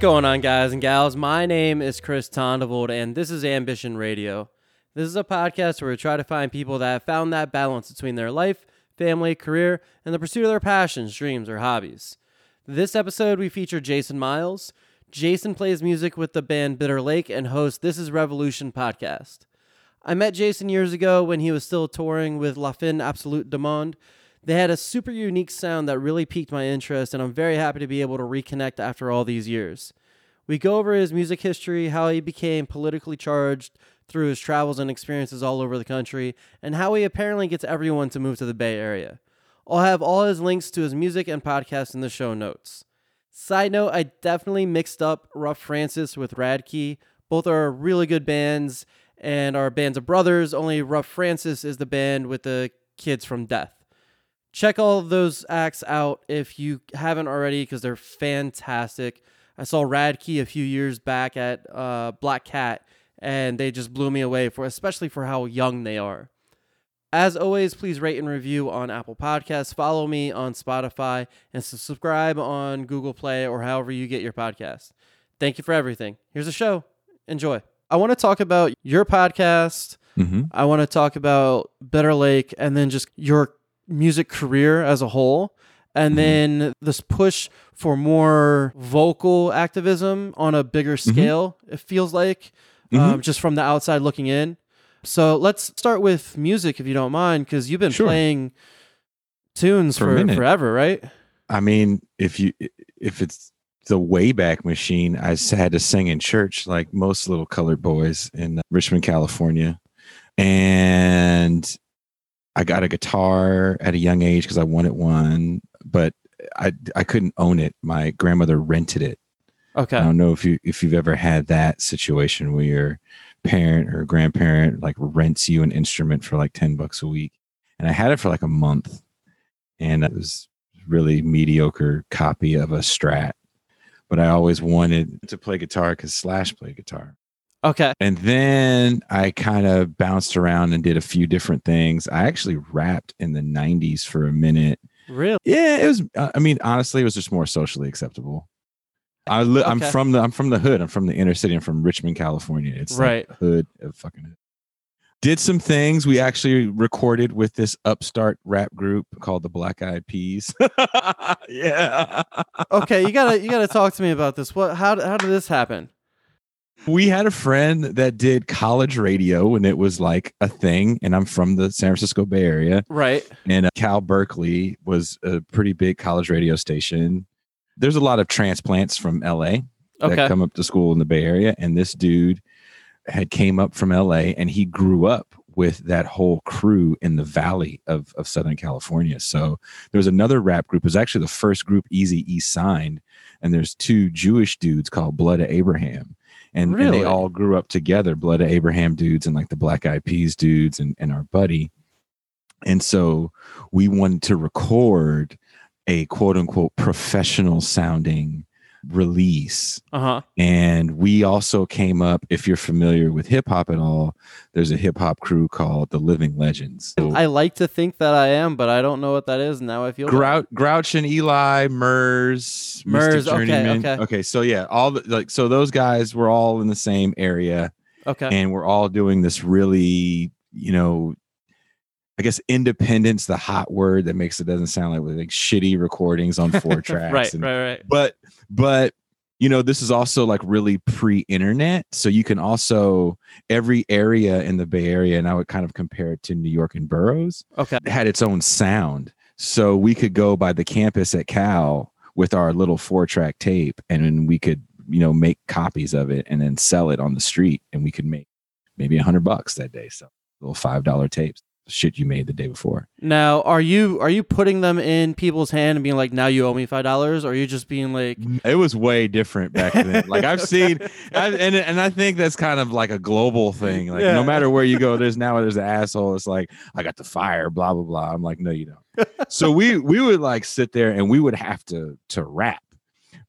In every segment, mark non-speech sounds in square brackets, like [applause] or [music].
going on, guys and gals? My name is Chris Tondevold, and this is Ambition Radio. This is a podcast where we try to find people that have found that balance between their life, family, career, and the pursuit of their passions, dreams, or hobbies. This episode, we feature Jason Miles. Jason plays music with the band Bitter Lake and hosts This Is Revolution podcast. I met Jason years ago when he was still touring with La Fin Absolute Du Monde. They had a super unique sound that really piqued my interest, and I'm very happy to be able to reconnect after all these years. We go over his music history, how he became politically charged through his travels and experiences all over the country, and how he apparently gets everyone to move to the Bay Area. I'll have all his links to his music and podcast in the show notes. Side note, I definitely mixed up Rough Francis with Radkey. Both are really good bands and are bands of brothers, only Rough Francis is the band with the kids from Death. Check all of those acts out if you haven't already because they're fantastic. I saw Radkey a few years back at uh, Black Cat and they just blew me away for especially for how young they are. As always, please rate and review on Apple Podcasts. Follow me on Spotify and subscribe on Google Play or however you get your podcast. Thank you for everything. Here's the show. Enjoy. I want to talk about your podcast. Mm-hmm. I want to talk about Bitter Lake and then just your music career as a whole. And mm-hmm. then this push for more vocal activism on a bigger mm-hmm. scale, it feels like, um, mm-hmm. just from the outside looking in. So let's start with music, if you don't mind, because you've been Sure. playing tunes For for, forever, right? I mean, if you if it's the Wayback Machine, i had to sing in church like most little colored boys in Richmond, California, and I got a guitar at a young age because I wanted one, but I I couldn't own it. My grandmother rented it. Okay. I don't know if you if you've ever had that situation where your parent or grandparent like rents you an instrument for like 10 bucks a week. And I had it for like a month and it was really mediocre copy of a strat. But I always wanted to play guitar because Slash played guitar. Okay. And then I kind of bounced around and did a few different things. I actually rapped in the 90s for a minute Really? yeah, it was. uh, I mean, honestly, it was just more socially acceptable. I li- I'm from the I'm from the hood. I'm from the inner city. I'm from Richmond, California. It's Right. like hood of fucking hood. Did some things. We actually recorded with this upstart rap group called the Black Eyed Peas. [laughs] yeah, Okay, you gotta you gotta [laughs] talk to me about this. What? How how did this happen? We had a friend that did college radio and it was like a thing. And I'm from the San Francisco Bay Area. Right. and uh, Cal Berkeley was a pretty big college radio station. There's a lot of transplants from LA that Okay. come up to school in the Bay Area, and this dude had came up from LA, and he grew up with that whole crew in the valley of, of Southern California. So there was another rap group. It was actually the first group Easy E signed, and there's two Jewish dudes called Blood of Abraham. And, and Really? they all grew up together, Blood of Abraham dudes and like the Black Eyed Peas dudes and, and our buddy. And so we wanted to record a quote unquote professional sounding release. Uh huh. And we also came up, if you're familiar with hip hop at all, there's a hip hop crew called the Living Legends. So I like to think that I am, but I don't know what that is. Now I feel. Grouch, Grouch and Eligh, Murs, Murs, Mystic okay, okay. Okay, so yeah, all the, like so those guys were all in the same area, Okay. and we're all doing this really, you know, I guess independence, the hot word that makes it doesn't sound like like shitty recordings on four [laughs] tracks. right. and- Right. Right. but but you know this is also like really pre-internet so you can also every area in the bay area and i would kind of compare it to new york and boroughs Okay. had its own sound so we could go by the campus at cal with our little four track tape and then we could you know make copies of it and then sell it on the street and we could make maybe a hundred bucks that day so little five dollar tapes shit you made the day before Now, are you are you putting them in people's hand and being like, "Now you owe me five dollars," or are you just being like, mm, It was way different back then. [laughs] Like I've seen, I, and and I think that's kind of like a global thing. Like Yeah. no matter where you go, there's now there's an asshole. It's like I got the fire, blah blah blah. I'm like, no, you don't. so we we would like sit there and we would have to to rap.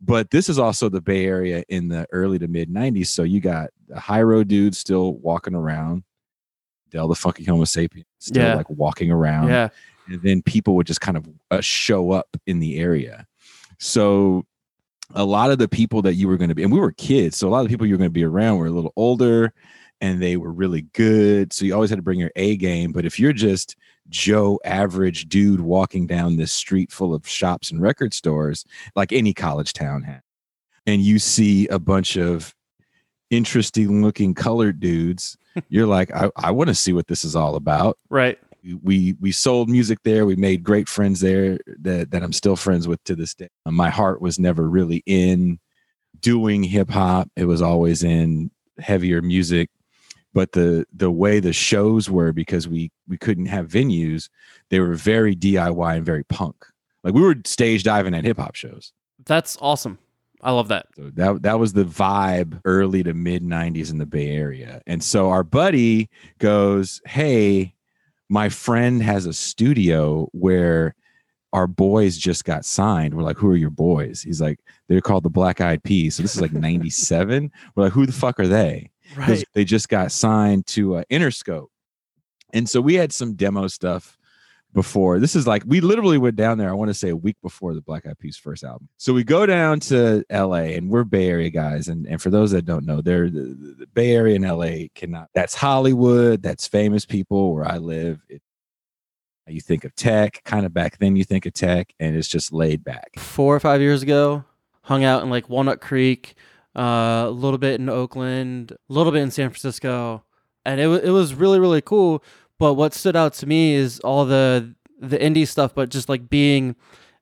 But this is also the Bay Area in the early to mid '90s. So you got the Hiero dudes still walking around, Del the fucking Homo sapien still Yeah. like walking around "Yeah, and then people would just kind of uh, show up in the area. So a lot of the people that you were going to be, and we were kids, so a lot of the people you were going to be around were a little older and they were really good. So you always had to bring your A game. But if you're just Joe average dude walking down this street full of shops and record stores, like any college town had, and you see a bunch of interesting looking colored dudes, [laughs] you're like, I, I want to see what this is all about. Right. We we sold music there. We made great friends there that that I'm still friends with to this day. Uh, my heart was never really in doing hip hop. It was always in heavier music but the the way the shows were because we we couldn't have venues they were very diy and very punk like we were stage diving at hip hop shows That's awesome. I love that. so that that was the vibe early to mid 90s in the bay area and so our buddy goes hey my friend has a studio where our boys just got signed we're like who are your boys he's like they're called the black eyed peas so this is like [laughs] 97 we're like who the fuck are they Right. they just got signed to uh, Interscope. And so we had some demo stuff before. This is like we literally went down there. I want to say a week before the Black Eyed Peas first album. So we go down to L.A. and we're Bay Area guys. And and for those that don't know, they're the, the, the Bay Area and L.A. cannot. That's Hollywood. That's famous people where I live. It, you think of tech, kind of back then. You think of tech, and it's just laid back. Four or five years ago, hung out in like Walnut Creek, uh, a little bit in Oakland, a little bit in San Francisco, and it wa- it was really really cool. But what stood out to me is all the the indie stuff, but just like being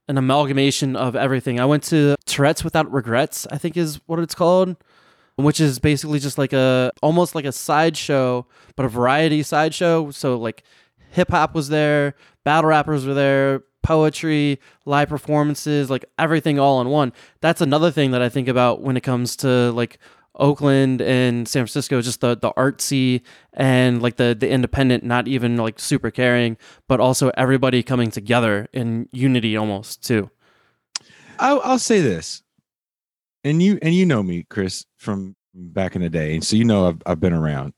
an amalgamation of everything. I went to Tourette's Without Regrets, I think is what it's called, which is basically just like a almost like a sideshow, but a variety sideshow. So like hip hop was there, battle rappers were there, poetry, live performances, like everything all in one. That's another thing that I think about when it comes to like Oakland and San Francisco, just the the artsy and like the the independent, not even like super caring, but also everybody coming together in unity almost too. I'll, I'll say this, and you and you know me, Chris, from back in the day, and so you know I've I've been around.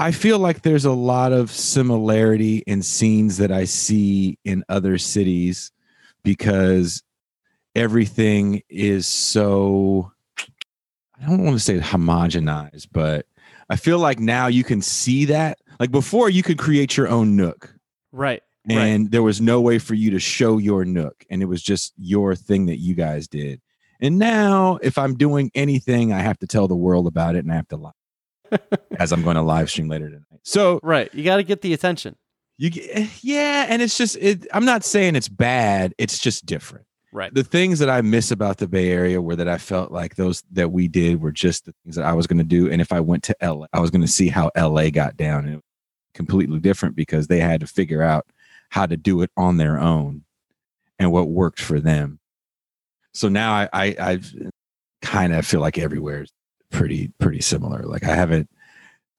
I feel like there's a lot of similarity in scenes that I see in other cities because everything is so I don't want to say homogenized, but I feel like now you can see that. Like before, you could create your own nook Right. right. and there was no way for you to show your nook and it was just your thing that you guys did and now if i'm doing anything i have to tell the world about it and i have to lie [laughs] as i'm going to live stream later tonight so Right. You got to get the attention. you eh, yeah and it's just it i'm not saying it's bad it's just different Right. the things that i miss about the bay area were that i felt like those that we did were just the things that i was going to do and if i went to la i was going to see how la got down and it was completely different because they had to figure out how to do it on their own and what worked for them so now i i i've kind of feel like everywhere is pretty pretty similar like i haven't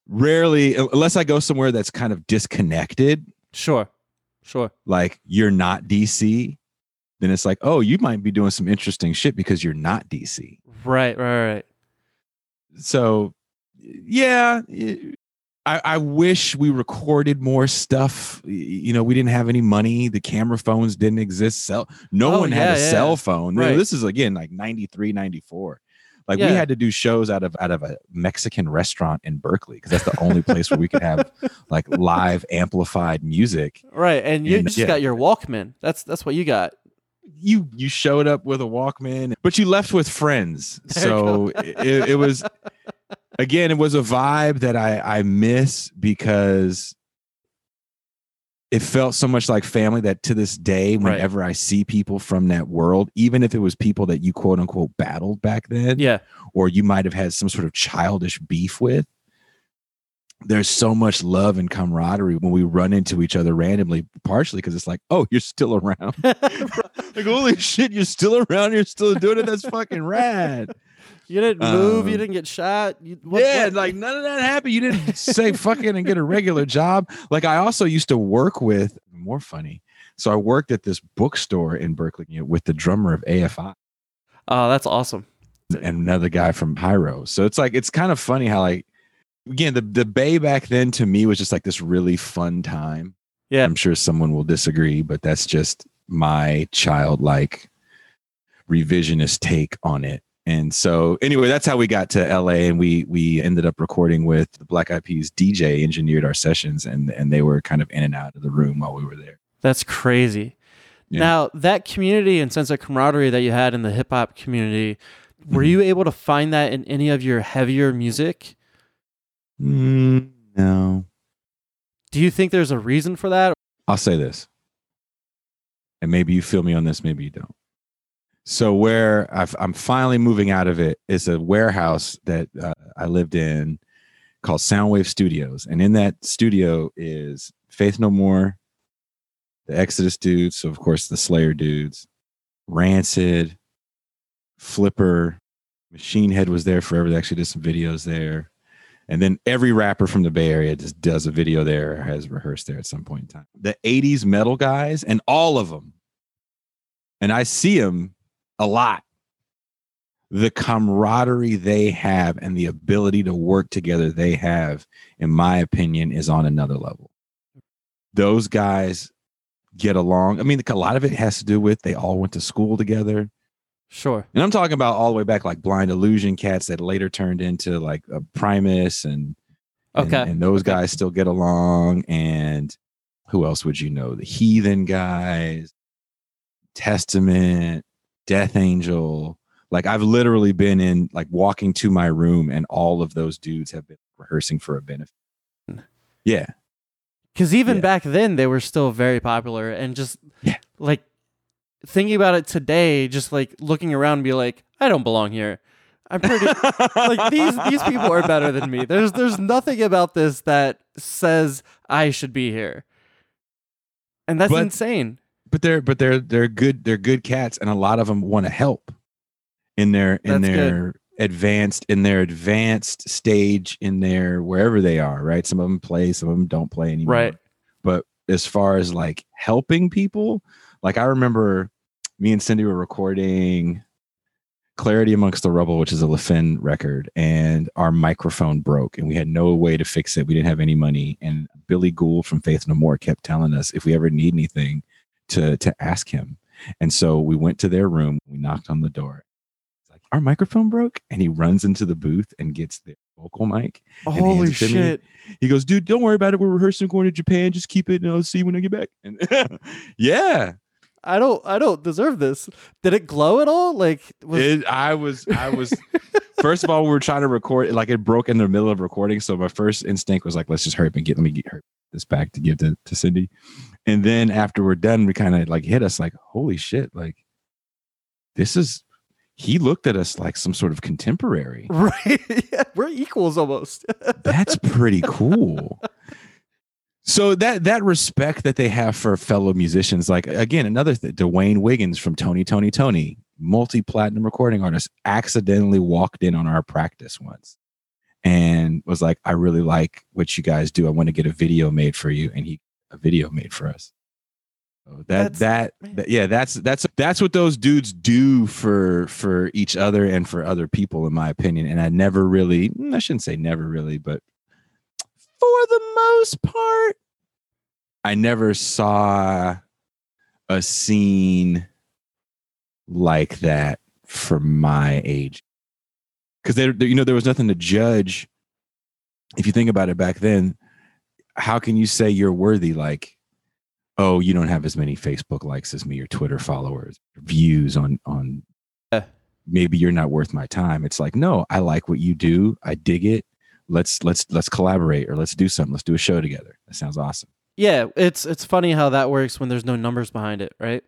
rarely unless i go somewhere that's kind of disconnected Sure. Sure. like you're not DC, then it's like, oh, you might be doing some interesting shit because you're not DC. Right. Right. Right. So, yeah, I, I wish we recorded more stuff. You know, we didn't have any money. The camera phones didn't exist. Cell, no Oh, one had a yeah, yeah. cell phone. You know, Right. This is again like 93, 94. Like we had to do shows out of out of a Mexican restaurant in Berkeley because that's the only place where we could have like [laughs] live amplified music. Right. And you And- just yeah. got your Walkman. That's that's what you got. You you showed up with a Walkman, but you left with friends. [laughs] So it, it was again, it was a vibe that I I miss because it felt so much like family that to this day, Right. whenever I see people from that world, even if it was people that you quote unquote battled back then, Yeah. or you might have had some sort of childish beef with. There's so much love and camaraderie when we run into each other randomly, partially because it's like, oh, you're still around [laughs] [laughs] like holy shit you're still around you're still doing it that's fucking rad you didn't move. you Um, didn't get shot. You, what- yeah what- like none of that happened you didn't say fucking and get a regular job like i also used to work with more funny so i worked at this bookstore in berkeley you know, with the drummer of afi Oh, that's awesome. and another guy from Pyro. So it's like it's kind of funny how like again the the Bay back then to me was just like this really fun time. Yeah. I'm sure someone will disagree, but that's just my childlike revisionist take on it. And so anyway, that's how we got to LA and we we ended up recording with the Black Eyed Peas DJ engineered our sessions and and they were kind of in and out of the room while we were there. That's crazy. Yeah. Now, that community and sense of camaraderie that you had in the hip hop community, were Mhm. you able to find that in any of your heavier music? Mm, no. Do you think there's a reason for that? I'll say this. And maybe you feel me on this, maybe you don't. So where I've, I'm finally moving out of it is a warehouse that uh, I lived in called Soundwave Studios, and in that studio is Faith No More, the Exodus dudes, so of course the Slayer dudes, Rancid, Flipper, Machine Head was there forever. They actually did some videos there. And then every rapper from the Bay Area just does a video there or has rehearsed there at some point in time. The 80s metal guys and all of them. And I see them a lot. The camaraderie they have and the ability to work together they have, in my opinion, is on another level. Those guys get along. I mean, a lot of it has to do with they all went to school together. Sure. And I'm talking about all the way back, like Blind Illusion cats that later turned into like a Primus and and- Okay. and, those Okay. guys still get along. And who else would you know? The Heathen guys, Testament, Death Angel. Like I've literally been in like walking to my room, and all of those dudes have been rehearsing for a benefit. Yeah, Because even Yeah. back then, they were still very popular. And just Yeah. like thinking about it today, just like looking around and be like, I don't belong here. I'm pretty. like these these people are better than me. There's there's nothing about this that says I should be here. And that's But- insane. but they're but they're they're good they're good cats and a lot of them want to help in their in That's good. their advanced in their advanced stage in their wherever they are right some of them play some of them don't play anymore Right. but as far as like helping people like i remember me and cindy were recording clarity amongst the rubble which is a lafin record and our microphone broke and we had no way to fix it we didn't have any money and billy gould from faith no more kept telling us if we ever need anything to to ask him and so we went to their room we knocked on the door It's like our microphone broke and he runs into the booth and gets the vocal mic Holy it to me. shit. he goes, dude, don't worry about it. We're rehearsing going to Japan. Just keep it and I'll see you when I get back. And [laughs] yeah. I don't I don't deserve this. Did it glow at all? Like was It, I was, I was, first of all, we were trying to record, like it broke in the middle of recording. So my first instinct was like, let's just hurry up and get, let me get her this back to give to, to Cindy. And then after we're done, we kind of like hit us like, holy shit, like this is, he looked at us like some sort of contemporary. [laughs] right. yeah, we're equals almost. That's pretty cool. [laughs] So that that respect that they have for fellow musicians, like again, another thing, Dwayne Wiggins from Tony Tony Tony, multi-platinum recording artist, accidentally walked in on our practice once and was like, I really like what you guys do. I want to get a video made for you. And he a video made for us. So that That's- that, that yeah, that's that's that's what those dudes do for for each other and for other people, in my opinion. And I never really, mm, I shouldn't say never really, but for the most part, I never saw a scene like that for my age. Because there, there- you know, there was nothing to judge. If you think about it back then, how can you say you're worthy? Like, oh, you don't have as many Facebook likes as me or Twitter followers, views on on. Yeah. Maybe you're not worth my time. It's like, no, I like what you do. I dig it. Let's let's let's collaborate or let's do something. Let's do a show together. That sounds awesome. yeah, it's it's funny how that works when there's no numbers behind it, right?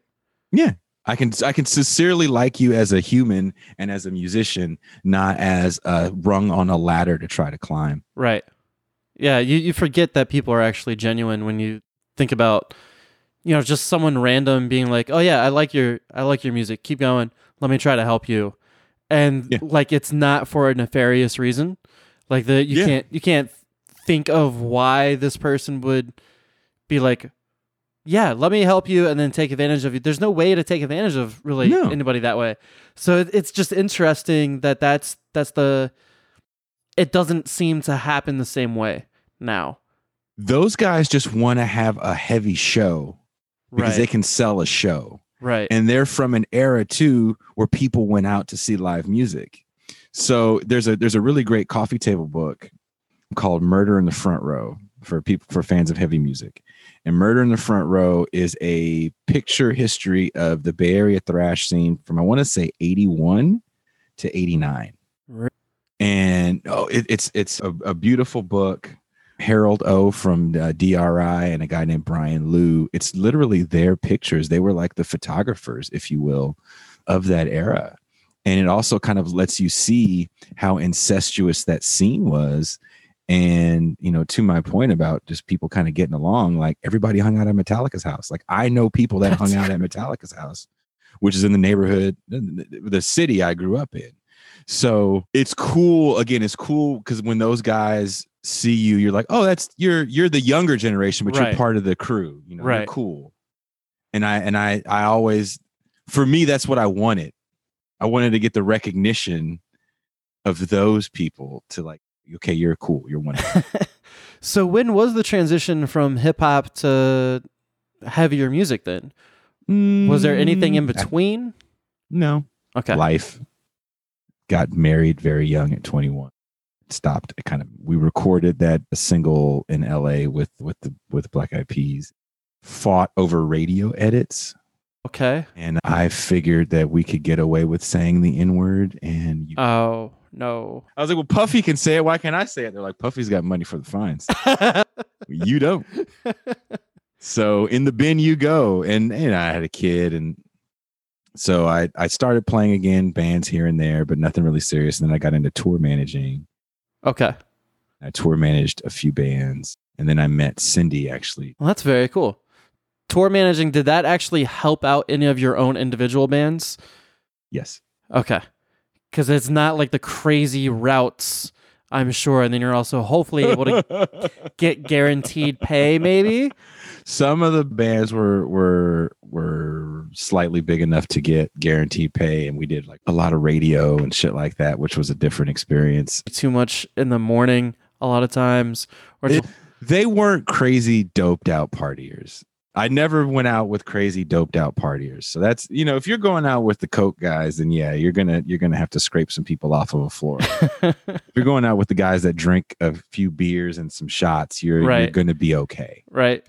Yeah. I can I can sincerely like you as a human and as a musician, not as a rung on a ladder to try to climb. Right. Yeah, you, you forget that people are actually genuine when you think about you know, just someone random being like, "Oh yeah, I like your I like your music. Keep going. Let me try to help you." And Yeah. like it's not for a nefarious reason. Like the you Yeah. can't you can't think of why this person would be like, "Yeah, let me help you," and then take advantage of you. There's no way to take advantage of really No. anybody that way. So it, it's just interesting that that's that's the it doesn't seem to happen the same way now. Those guys just want to have a heavy show because Right. they can sell a show. Right. and they're from an era too where people went out to see live music. So there's a there's a really great coffee table book called Murder in the Front Row for people for fans of heavy music. And Murder in the Front Row is a picture history of the Bay Area thrash scene from I want to say 81 to 89. Re- And oh, it, it's it's a, a beautiful book. Harald O from uh, DRI and a guy named Brian Lew. It's literally their pictures. They were like the photographers, if you will, of that era. And it also kind of lets you see how incestuous that scene was. And, you know, to my point about just people kind of getting along, like everybody hung out at Metallica's house. Like I know people that hung out at [laughs] Metallica's house, which is in the neighborhood, the city I grew up in. So it's cool. Again, it's cool because when those guys see you, you're like, oh, that's you're you're the younger generation, but Right. you're part of the crew. You know, Right. you're cool. And I and I I always for me, that's what I wanted. I wanted to get the recognition of those people to like, okay, you're cool. You're one. [laughs] so when was the transition from hip hop to heavier music then? Was there anything in Mm, between? No. Okay. Life. Got married very young at 21. Stopped. It kind of we recorded that a single in LA with with the with Black Eyed Peas. Fought over radio edits. Okay. And I figured that we could get away with saying the N word. And you, Oh, no. I was like, well, Puffy can say it. Why can't I say it? They're like, Puffy's got money for the fines. [laughs] you don't. So in the bin you go. And, and I had a kid. And so I, I started playing again, bands here and there, but nothing really serious. And then I got into tour managing. okay. I tour managed a few bands. And then I met Cindy actually. Well, that's very cool. Tour managing, did that actually help out any of your own individual bands? Yes. Okay. Because it's not like the crazy routes, I'm sure. And then you're also hopefully able to [laughs] get guaranteed pay, maybe. some of the bands were were were slightly big enough to get guaranteed pay and we did like a lot of radio and shit like that which was a different experience Too much in the morning a lot of times. Or It- they weren't crazy doped out partiers i never went out with crazy doped out partiers so that's you know if you're going out with the coke guys then yeah you're gonna you're gonna have to scrape some people off of a floor [laughs] if you're going out with the guys that drink a few beers and some shots you're, you're gonna be okay right.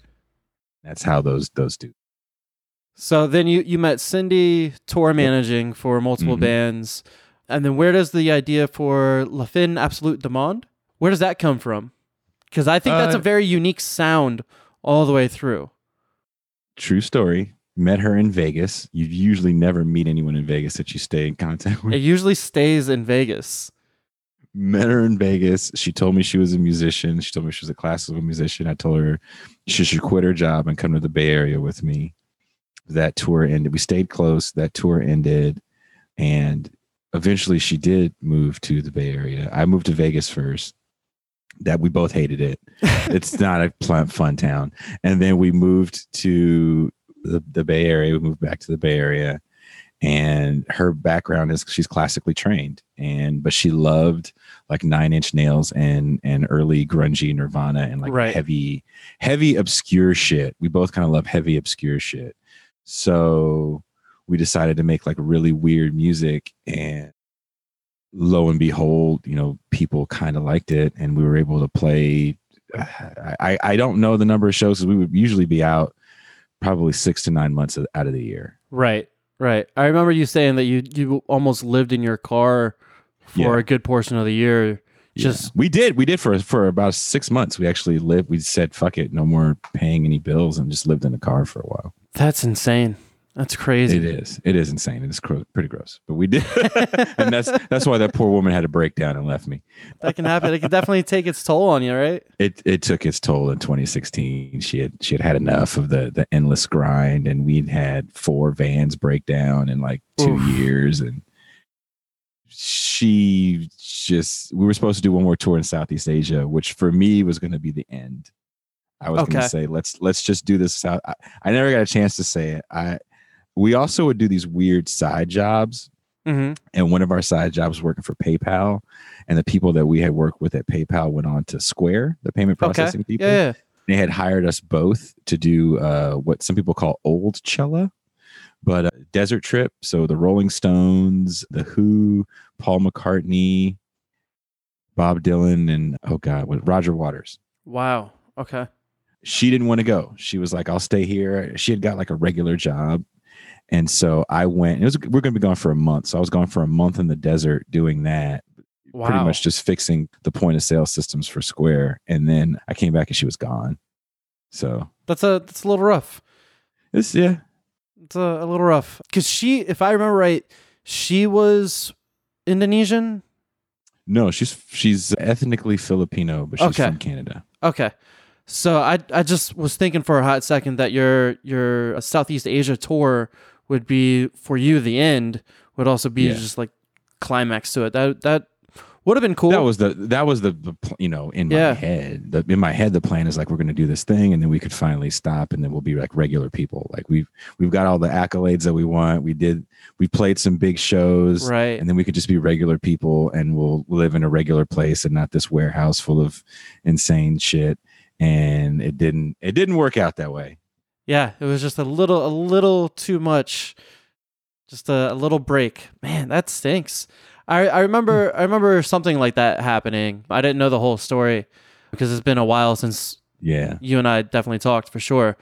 that's how those those do So then you, you met Cindy tour managing for multiple Mhm. bands. And then where does the idea for La Fin Absolute Du Monde? Where does that come from? Because I think that's a Uh, very unique sound all the way through. True story. Met her in Vegas. You usually never meet anyone in Vegas that you stay in contact with. It usually stays in Vegas. Met her in Vegas. She told me she was a musician. She told me she was a classical musician. I told her she should quit her job and come to the Bay Area with me. That tour ended. We stayed close. That tour ended. And eventually she did move to the Bay Area. I moved to Vegas first. That we both hated it. [laughs] it's not a fun town. And then we moved to the, the Bay Area. We moved back to the Bay Area. And her background is she's classically trained. And but she loved like nine inch nails and and early grungy Nirvana and like Right. heavy, heavy obscure shit. We both kind of love heavy obscure shit. So we decided to make like really weird music and lo and behold, you know, people kind of liked it and we were able to play I, I- don't know the number of shows 'cause we would usually be out probably six to nine months out of the year. Right, right. I remember you saying that you you almost lived in your car for Yeah. a good portion of the year. Just Yeah. we did we did for for about six months. We actually lived. We said fuck it, no more paying any bills, and just lived in the car for a while. that's insane. That's crazy. It is it is insane. It's cro- pretty gross, but we did, [laughs] and that's that's why that poor woman had a breakdown and left me. That can happen. It can definitely take its toll on you, right? It it took its toll in 2016. She had she had had enough of the the endless grind, and we'd had four vans break down in like two Oof. years, and she just we were supposed to do one more tour in Southeast Asia, which for me was going to be the end. I was going to say let's let's just do this. South. I, I never got a chance to say it. I we also would do these weird side jobs Mm-hmm. and one of our side jobs was working for PayPal, and the people that we had worked with at PayPal went on to Square, the payment Okay. processing people. Yeah, yeah. They had hired us both to do uh, what some people call Oldchella, But uh, Desert Trip, so the Rolling Stones, The Who, Paul McCartney, Bob Dylan, and oh god, what Roger Waters. Wow. Okay. She didn't want to go. She was like, "I'll stay here." She had got like a regular job, and so I went. It was we're going to be gone for a month, so I was gone for a month in the desert doing that. Wow. Pretty much just fixing the point of sale systems for Square, and then I came back and she was gone. So That's a that's a little rough. it's yeah, It's a, a little rough because she, if I remember right, she was Indonesian. no, she's she's ethnically Filipino, but she's Okay. from Canada. Okay. So I I just was thinking for a hot second that your your uh, Southeast Asia tour would be for you the end would also be Yeah. just like climax to it. That that would have been cool. That was the that was the, the you know in my Yeah. head. The, in my head, the plan is like we're going to do this thing, and then we could finally stop, and then we'll be like regular people. Like we've we've got all the accolades that we want. We did we played some big shows, right. and then we could just be regular people, and we'll live in a regular place and not this warehouse full of insane shit. And it didn't it didn't work out that way. Yeah, it was just a little a little too much. Just a, a little break. Man, that stinks. I I remember I remember something like that happening. I didn't know the whole story because it's been a while since Yeah. you and I definitely talked for sure.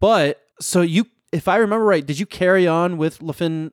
But so you if I remember right, did you carry on with LaFin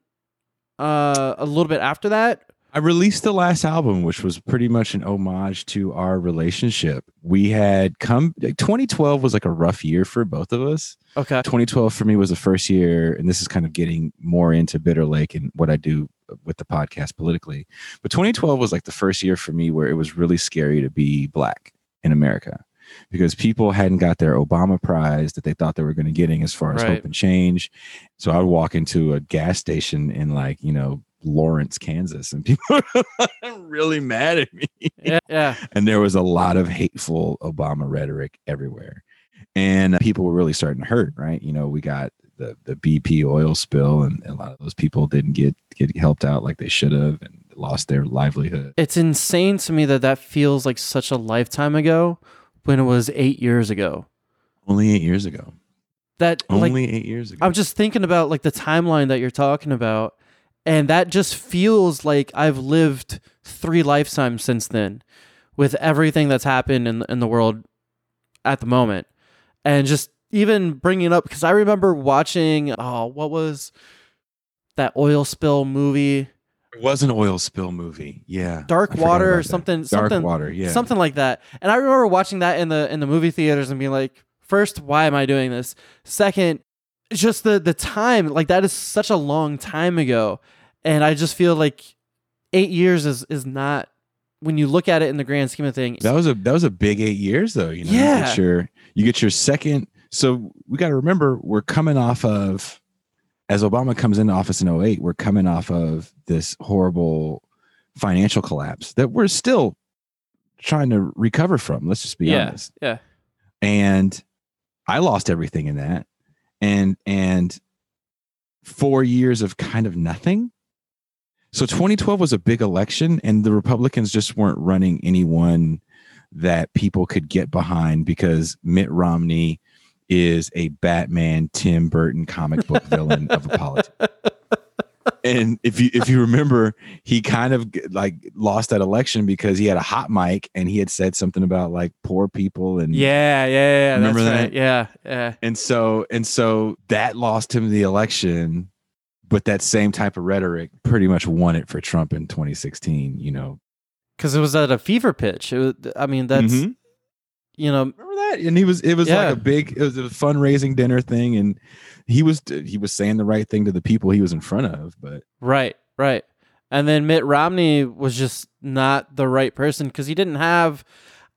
uh a little bit after that? I released the last album, which was pretty much an homage to our relationship. We had come, like, 2012 was like a rough year for both of us. Okay. 2012 for me was the first year, and this is kind of getting more into Bitter Lake and what I do with the podcast politically. But 2012 was like the first year for me where it was really scary to be black in America because people hadn't got their Obama prize that they thought they were going to getting as far as Right. hope and change. So I would walk into a gas station in like, you know, Lawrence, Kansas, and people [laughs] were really mad at me. Yeah, yeah. And there was a lot of hateful Obama rhetoric everywhere. And people were really starting to hurt, right? You know, we got the, the BP oil spill, and a lot of those people didn't get, get helped out like they should have and lost their livelihood. It's insane to me that that feels like such a lifetime ago when it was 8 years ago. Only eight years ago. That like Only eight years ago. I'm just thinking about like the timeline that you're talking about, and that just feels like I've lived three lifetimes since then, with everything that's happened in in the world at the moment, and just even bringing it up because I remember watching oh what was that oil spill movie it was an oil spill movie. Yeah. Dark Water or about that. something Dark something Water. Yeah. something like that. And I remember watching that in the in the movie theaters and being like, first, why am I doing this? Second, just the the time, like that is such a long time ago, and I just feel like eight years is is not when you look at it in the grand scheme of things. That was a that was a big eight years though. You know, you Yeah. get your you get your second. So we got to remember we're coming off of as Obama comes into office in 08, we're coming off of this horrible financial collapse that we're still trying to recover from. Let's just be Yeah. honest. Yeah. And I lost everything in that. And and 4 years of kind of nothing. So 2012 was a big election and the Republicans just weren't running anyone that people could get behind because Mitt Romney is a Batman Tim Burton comic book [laughs] villain of a politician. And if you if you remember, he kind of like lost that election because he had a hot mic and he had said something about like poor people and Yeah, yeah, yeah. Remember that's that? right. Yeah, yeah. and so and so that lost him the election but that same type of rhetoric pretty much won it for Trump in 2016 you know Because it was at a fever pitch. It was, I mean, that's Mhm. you know, remember that and he was it was Yeah. like a big it was a fundraising dinner thing and he was he was saying the right thing to the people he was in front of but Right, right. And then Mitt Romney was just not the right person because he didn't have.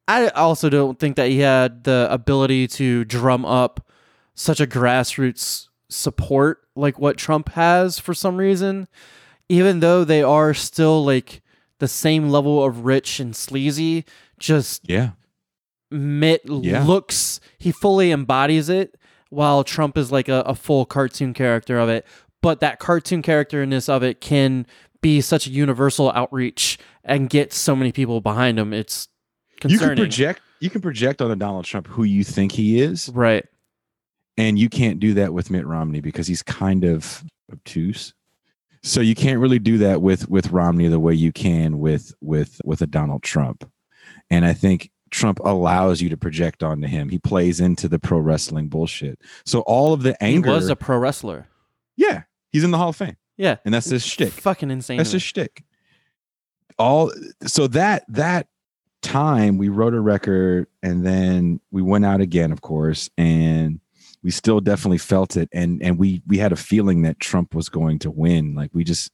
I also don't think that he had the ability to drum up such a grassroots support like what Trump has for some reason. Even though they are still like the same level of rich and sleazy, just yeah Mitt Yeah. looks he fully embodies it while Trump is like a, a full cartoon character of it. But that cartoon characterness of it can be such a universal outreach and get so many people behind him. It's you can project you can project on a Donald Trump who you think he is right. And you can't do that with Mitt Romney because he's kind of obtuse. So you can't really do that with with Romney the way you can with with with a Donald Trump. And I think Trump allows you to project onto him. He plays into the pro wrestling bullshit. So all of the anger He was a pro wrestler. Yeah, he's in the Hall of Fame. Yeah. And that's his shtick. Fucking insane. That's his shtick. All so that that time we wrote a record and then we went out again, of course, and we still definitely felt it. And and we we had a feeling that Trump was going to win. Like we just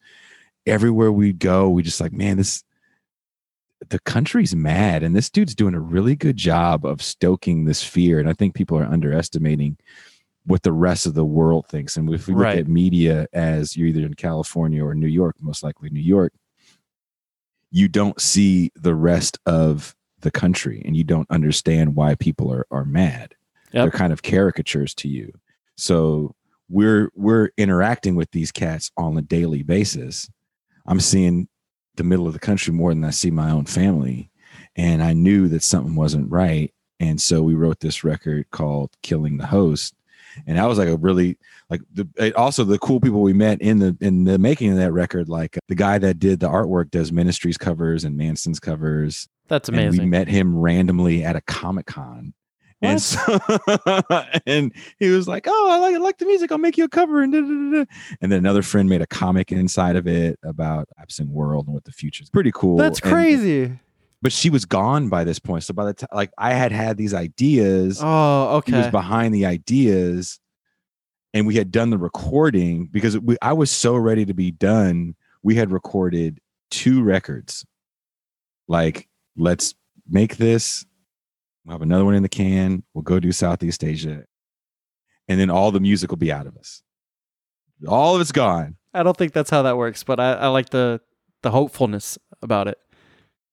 everywhere we go, we just like, man, this the country's mad and this dude's doing a really good job of stoking this fear. And I think people are underestimating what the rest of the world thinks. And if we look Right. at media as you're either in California or New York, most likely New York, you don't see the rest of the country and you don't understand why people are, are mad. Yep. They're kind of caricatures to you. So we're we're interacting with these cats on a daily basis. I'm seeing the middle of the country more than I see my own family. And I knew that something wasn't right. And so we wrote this record called Killing the Host. And that was like a really like the it- also the cool people we met in the in the making of that record, like uh, the guy that did the artwork does Ministry's covers and Manson's covers. That's And we met him randomly at a Comic Con. And so, [laughs] and he was like, "Oh, I like I like the music. I'll make you a cover." And da, da, da, and then another friend made a comic inside of it about absent world and what the future is. pretty cool. That's And- crazy. but she was gone by this point. So by the time, like, I had had these ideas. Oh, He was okay. behind the ideas, and we had done the recording because we, I was so ready to be done. We had recorded two records. Like, let's make this. We'll have another one in the can. We'll go do Southeast Asia, and then all the music will be out of us. All of it's gone. I don't think that's how that works, but I, I like the the hopefulness about it.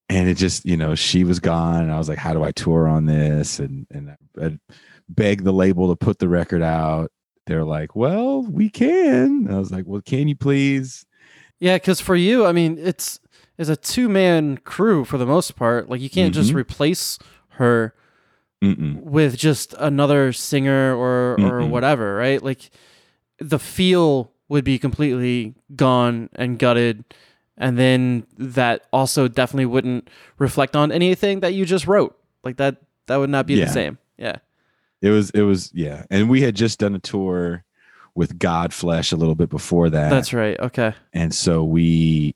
and it just you know she was gone and i was like how do i tour on this and and I, I begged the label to put the record out they're like well we can and i was like well can you please Yeah, because for you, I mean, it's it's a two man crew for the most part. Like you can't just Mhm. replace her Mm-mm. with just another singer or or Mm-mm. whatever, right? Like the feel would be completely gone and gutted, and then that also definitely wouldn't reflect on anything that you just wrote. Like that that would not be Yeah. the same. Yeah. it was it was yeah and we had just done a tour with godflesh a little bit before that That's right. Okay. and so we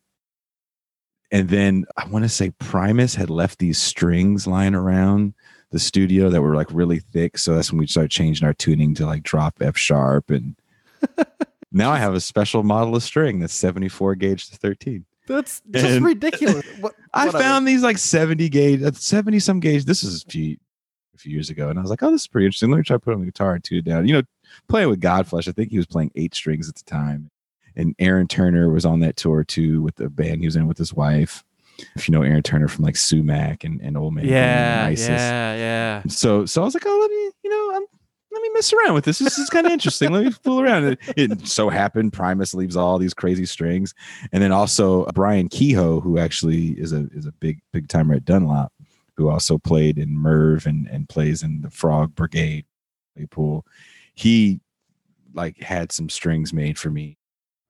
and then i want to say primus had left these strings lying around the studio that were like really thick so that's when we started changing our tuning to like drop f sharp and [laughs] now i have a special model of string that's 74 gauge to 13 That's just And- ridiculous. What, [laughs] i whatever. found these like 70 gauge uh, 70 some gauge this is a few a few years ago and i was like oh this is pretty interesting let me try to put on the guitar and tune it down you know playing with godflesh i think he was playing eight strings at the time and aaron turner was on that tour too with the band he was in with his wife if you know aaron turner from like sumac and, and old man Green and Yeah, Isis. yeah, yeah. so so i was like oh let me you know I'm, let me mess around with this. This is kind of interesting. Let me fool around. It, it so happened primus leaves all these crazy strings. And then also uh, brian kehoe who actually is a is a big big timer at dunlop who also played in MIRV and and plays in the frog brigade pool he like had some strings made for me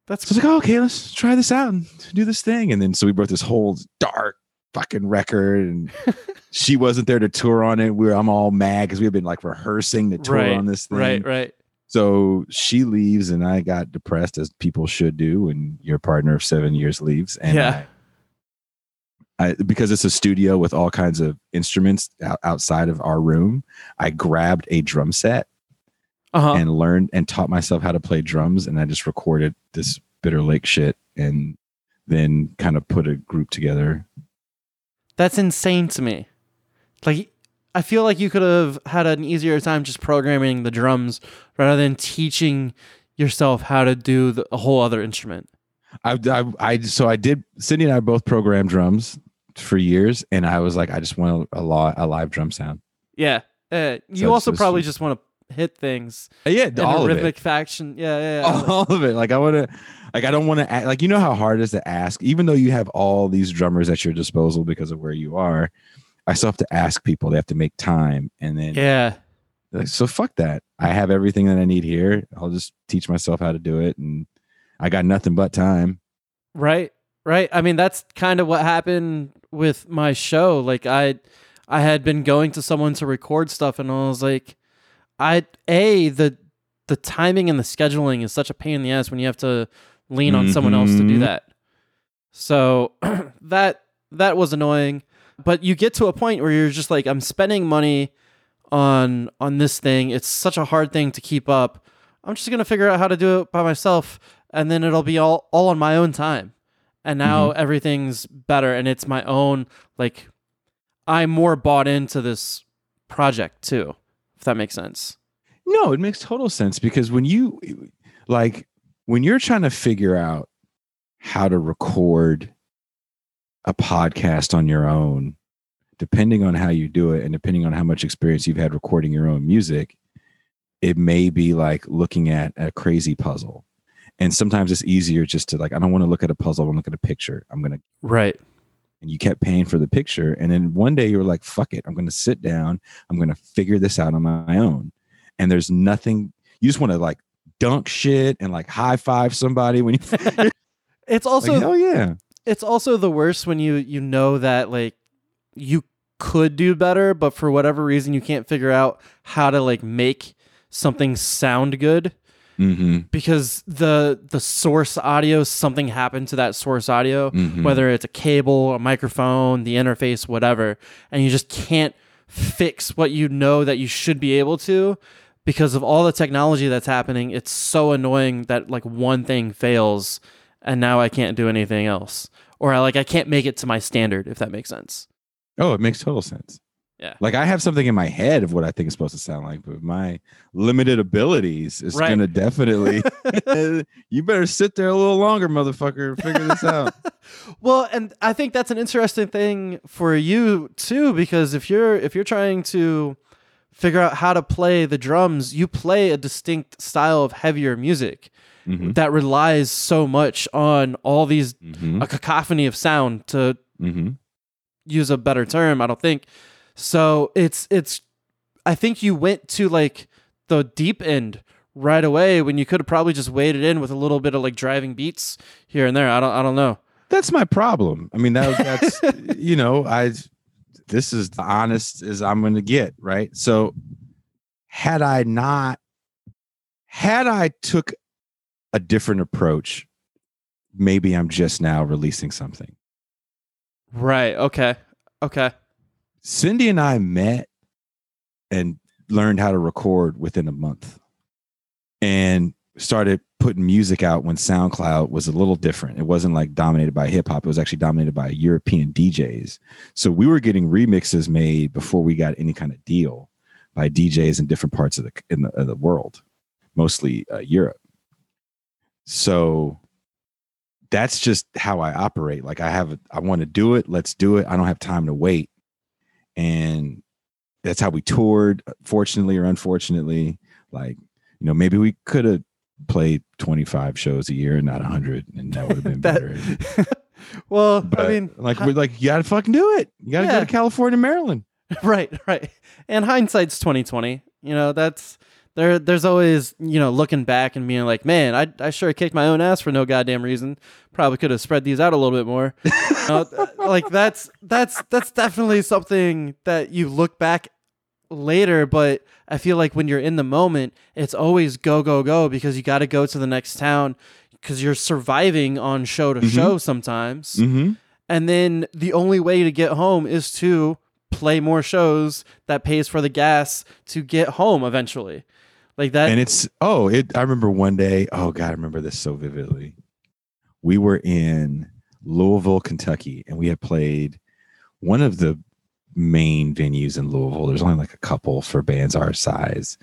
That's so I was like, oh, okay, let's try this out and do this thing. And then so we wrote this whole dark fucking record, and [laughs] she wasn't there to tour on it. We were, I'm all mad because we had been like rehearsing the tour Right, on this thing. right, right. So she leaves, and I got depressed as people should do when your partner of seven years leaves. And Yeah. I, I, because it's a studio with all kinds of instruments outside of our room, I grabbed a drum set Uh huh. and learned and taught myself how to play drums and i just recorded this bitter lake shit and then kind of put a group together That's insane to me. Like, I feel like you could have had an easier time just programming the drums rather than teaching yourself how to do the, a whole other instrument. I, I i so i did cindy and i both programmed drums for years and i was like i just want a, a, a live drum sound Yeah. Uh, you So also probably just want to hit things Uh, yeah in all a rhythmic faction. Yeah, yeah. yeah. [laughs] all of it like i want to like i don't want to like you know how hard it is to ask even though you have all these drummers at your disposal because of where you are i still have to ask people they have to make time and then yeah. Like, so fuck that. I have everything that I need here. I'll just teach myself how to do it, and I got nothing but time. Right. Right. I mean, that's kind of what happened with my show. Like I I had been going to someone to record stuff and I was like I a the the timing and the scheduling is such a pain in the ass when you have to lean on someone else to do Mhm. that. So [clears throat] that that was annoying. But you get to a point where you're just like I'm spending money on on this thing. It's such a hard thing to keep up. I'm just going to figure out how to do it by myself and then it'll be all all on my own time. And now everything's better and it's my own like I'm more bought into this project too, that makes sense. No, it makes total sense because when you like when you're trying to figure out how to record a podcast on your own, depending on how you do it and depending on how much experience you've had recording your own music, it may be like looking at a crazy puzzle. And sometimes it's easier just to like, I don't want to look at a puzzle, I want to look at a picture. I'm gonna Right. And you kept paying for the picture. And then one day you were like, fuck it. I'm going to sit down. I'm going to figure this out on my own. And there's nothing, you just want to like dunk shit and like high five somebody when you, [laughs] It's also like, hell yeah. it's also the worst when you you know that like you could do better but for whatever reason you can't figure out how to like make something sound good Mm-hmm. because the the source audio something happened to that source audio Mhm. whether it's a cable a microphone the interface whatever and you just can't fix what you know that you should be able to because of all the technology that's happening it's so annoying that like one thing fails and now i can't do anything else or I, like i can't make it to my standard if that makes sense Oh, it makes total sense. Yeah. Like I have something in my head of what I think it's supposed to sound like, but my limited abilities is Right. going to definitely, [laughs] [laughs] you better sit there a little longer, motherfucker, and figure this out. [laughs] well and i think that's an interesting thing for you too because if you're if you're trying to figure out how to play the drums you play a distinct style of heavier music Mhm. that relies so much on all these Mhm. a cacophony of sound to Mhm. use a better term i don't think so it's it's i think you went to like the deep end right away when you could have probably just waded in with a little bit of like driving beats here and there i don't i don't know That's my problem. I mean, that, [laughs] that's, you know, I, this is the honest as I'm going to get. Right. So had I not, had I took a different approach, maybe I'm just now releasing something. right okay okay Cindy and I met and learned how to record within a month and started putting music out when SoundCloud was a little different. It wasn't like dominated by hip hop, it was actually dominated by European DJs. So we were getting remixes made before we got any kind of deal by DJs in different parts of the in the, of the world, mostly uh, Europe. So that's just how I operate. Like I have, I want to do it. Let's do it. I don't have time to wait and that's how we toured fortunately or unfortunately. Like you know maybe we could have played 25 shows a year and not 100 and that would have been [laughs] That- better. [laughs] Well but i mean like hi- we're like you gotta fucking do it. You gotta Yeah. go to california maryland. [laughs] Right right. And hindsight's 2020 you know that's there there's always you know looking back and being like man i, I sure kicked my own ass for no goddamn reason probably could have spread these out a little bit more You [laughs] know, like that's that's that's definitely something that you look back later but i feel like when you're in the moment it's always go go go because you got to go to the next town because you're surviving on show to Mhm. show sometimes mm-hmm. and then the only way to get home is to play more shows that pays for the gas to get home eventually like that? And it's oh it i remember one day oh god i remember this so vividly. We were in louisville kentucky and we had played one of the main venues in louisville. There's only like a couple for bands our size.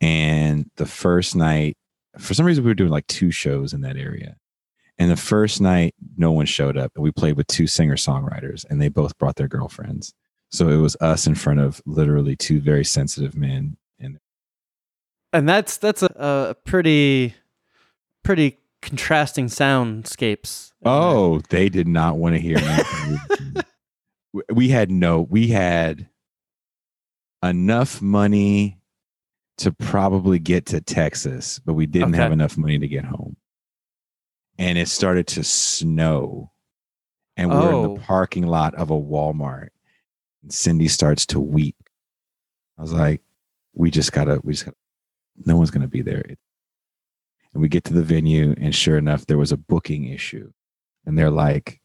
And the first night for some reason we were doing like two shows in that area. And the first night no one showed up and we played with two singer songwriters and they both brought their girlfriends. So it was us in front of literally two very sensitive men and that's that's a, a pretty pretty contrasting soundscapes Oh, they did not want to hear. [laughs] We- had no, we had enough money to probably get to Texas, but we didn't have enough money to get home. And it started to snow. And we're in Oh. the parking lot of a Walmart. And Cindy starts to weep. I was like, we just gotta, we just gotta, no one's gonna be there. And we get to the venue, and sure enough, there was a booking issue. And they're like,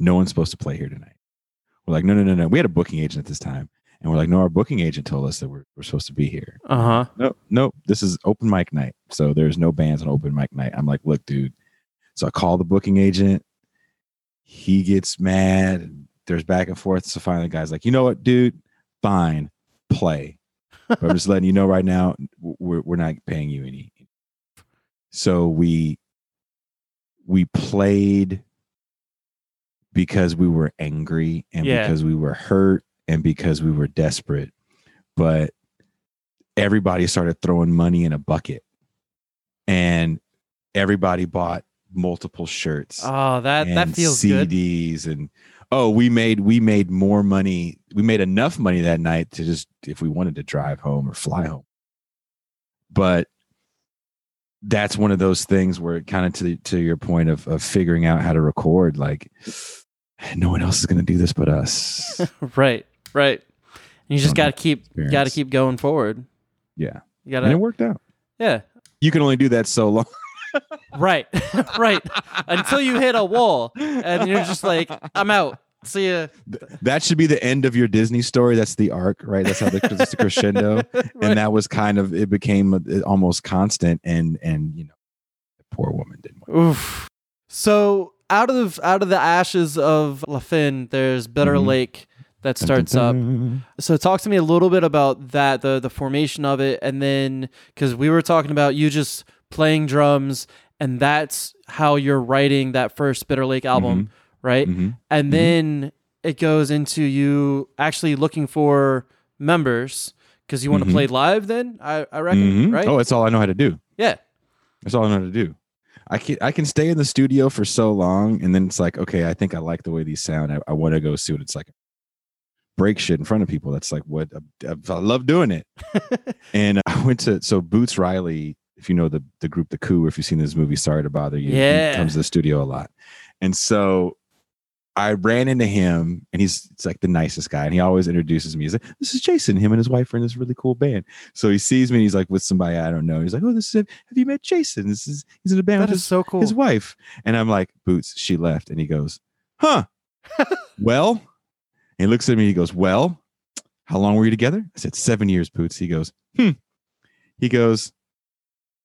no one's supposed to play here tonight. We're like, no, no, no, no. We had a booking agent at this time. And we're like, no, our booking agent told us that we're, we're supposed to be here. Uh huh. No, no, this is open mic night. So there's no bands on open mic night. I'm like, look, dude. So I call the booking agent. He gets mad. There's back and forth. So finally, the guy's like, you know what, dude? Fine, play. But I'm just letting you know right now, we're, we're not paying you any. So we we played because we were angry and Yeah. because we were hurt and because we were desperate. But everybody started throwing money in a bucket and everybody bought multiple shirts Oh, that that feels good. CDs and oh we made we made more money we made enough money that night to just if we wanted to drive home or fly home but that's one of those things where kind of to to your point of of figuring out how to record like [sighs] no one else is going to do this but us [laughs] right, right. You just got to keep got to keep going forward. yeah You got to It worked out yeah. you can only do that so long Right. [laughs] right. Until you hit a wall and you're just like, I'm out. See ya. that should be the end of your disney story that's the arc right that's how the, that's the crescendo [laughs] Right. and that was kind of it became almost constant and and you know the poor woman didn't. Oof. So out of out of the ashes of La Fin, there's Bitter Mhm. Lake that starts up. So talk to me a little bit about that, the the formation of it, and then because we were talking about you just playing drums, and that's how you're writing that first Bitter Lake album, right? Mhm. And Mhm. then it goes into you actually looking for members because you want to play live. Then I I reckon, Mhm. right? oh that's all i know how to do yeah, that's all i know how to do i can i can stay in the studio for so long and then it's like okay i think i like the way these sound i, I want to go see what it's like break shit in front of people that's like what i, I love doing it [laughs] and [laughs] i went to so boots riley if you know the the group the coup or if you've seen this movie sorry to bother you Yeah. he comes to the studio a lot and so I ran into him and he's it's like the nicest guy. And he always introduces me. He's like, This is Jason. Him and his wife are in this really cool band. So he sees me and he's like with somebody I don't know. He's like, Oh, this is have you met Jason? This is he's in a band that with is his, so cool. his wife. And I'm like, Boots, she left. And he goes, Huh. [laughs] well, and he looks at me, he goes, Well, how long were you together? I said, Seven years, Boots. He goes, Hmm. He goes,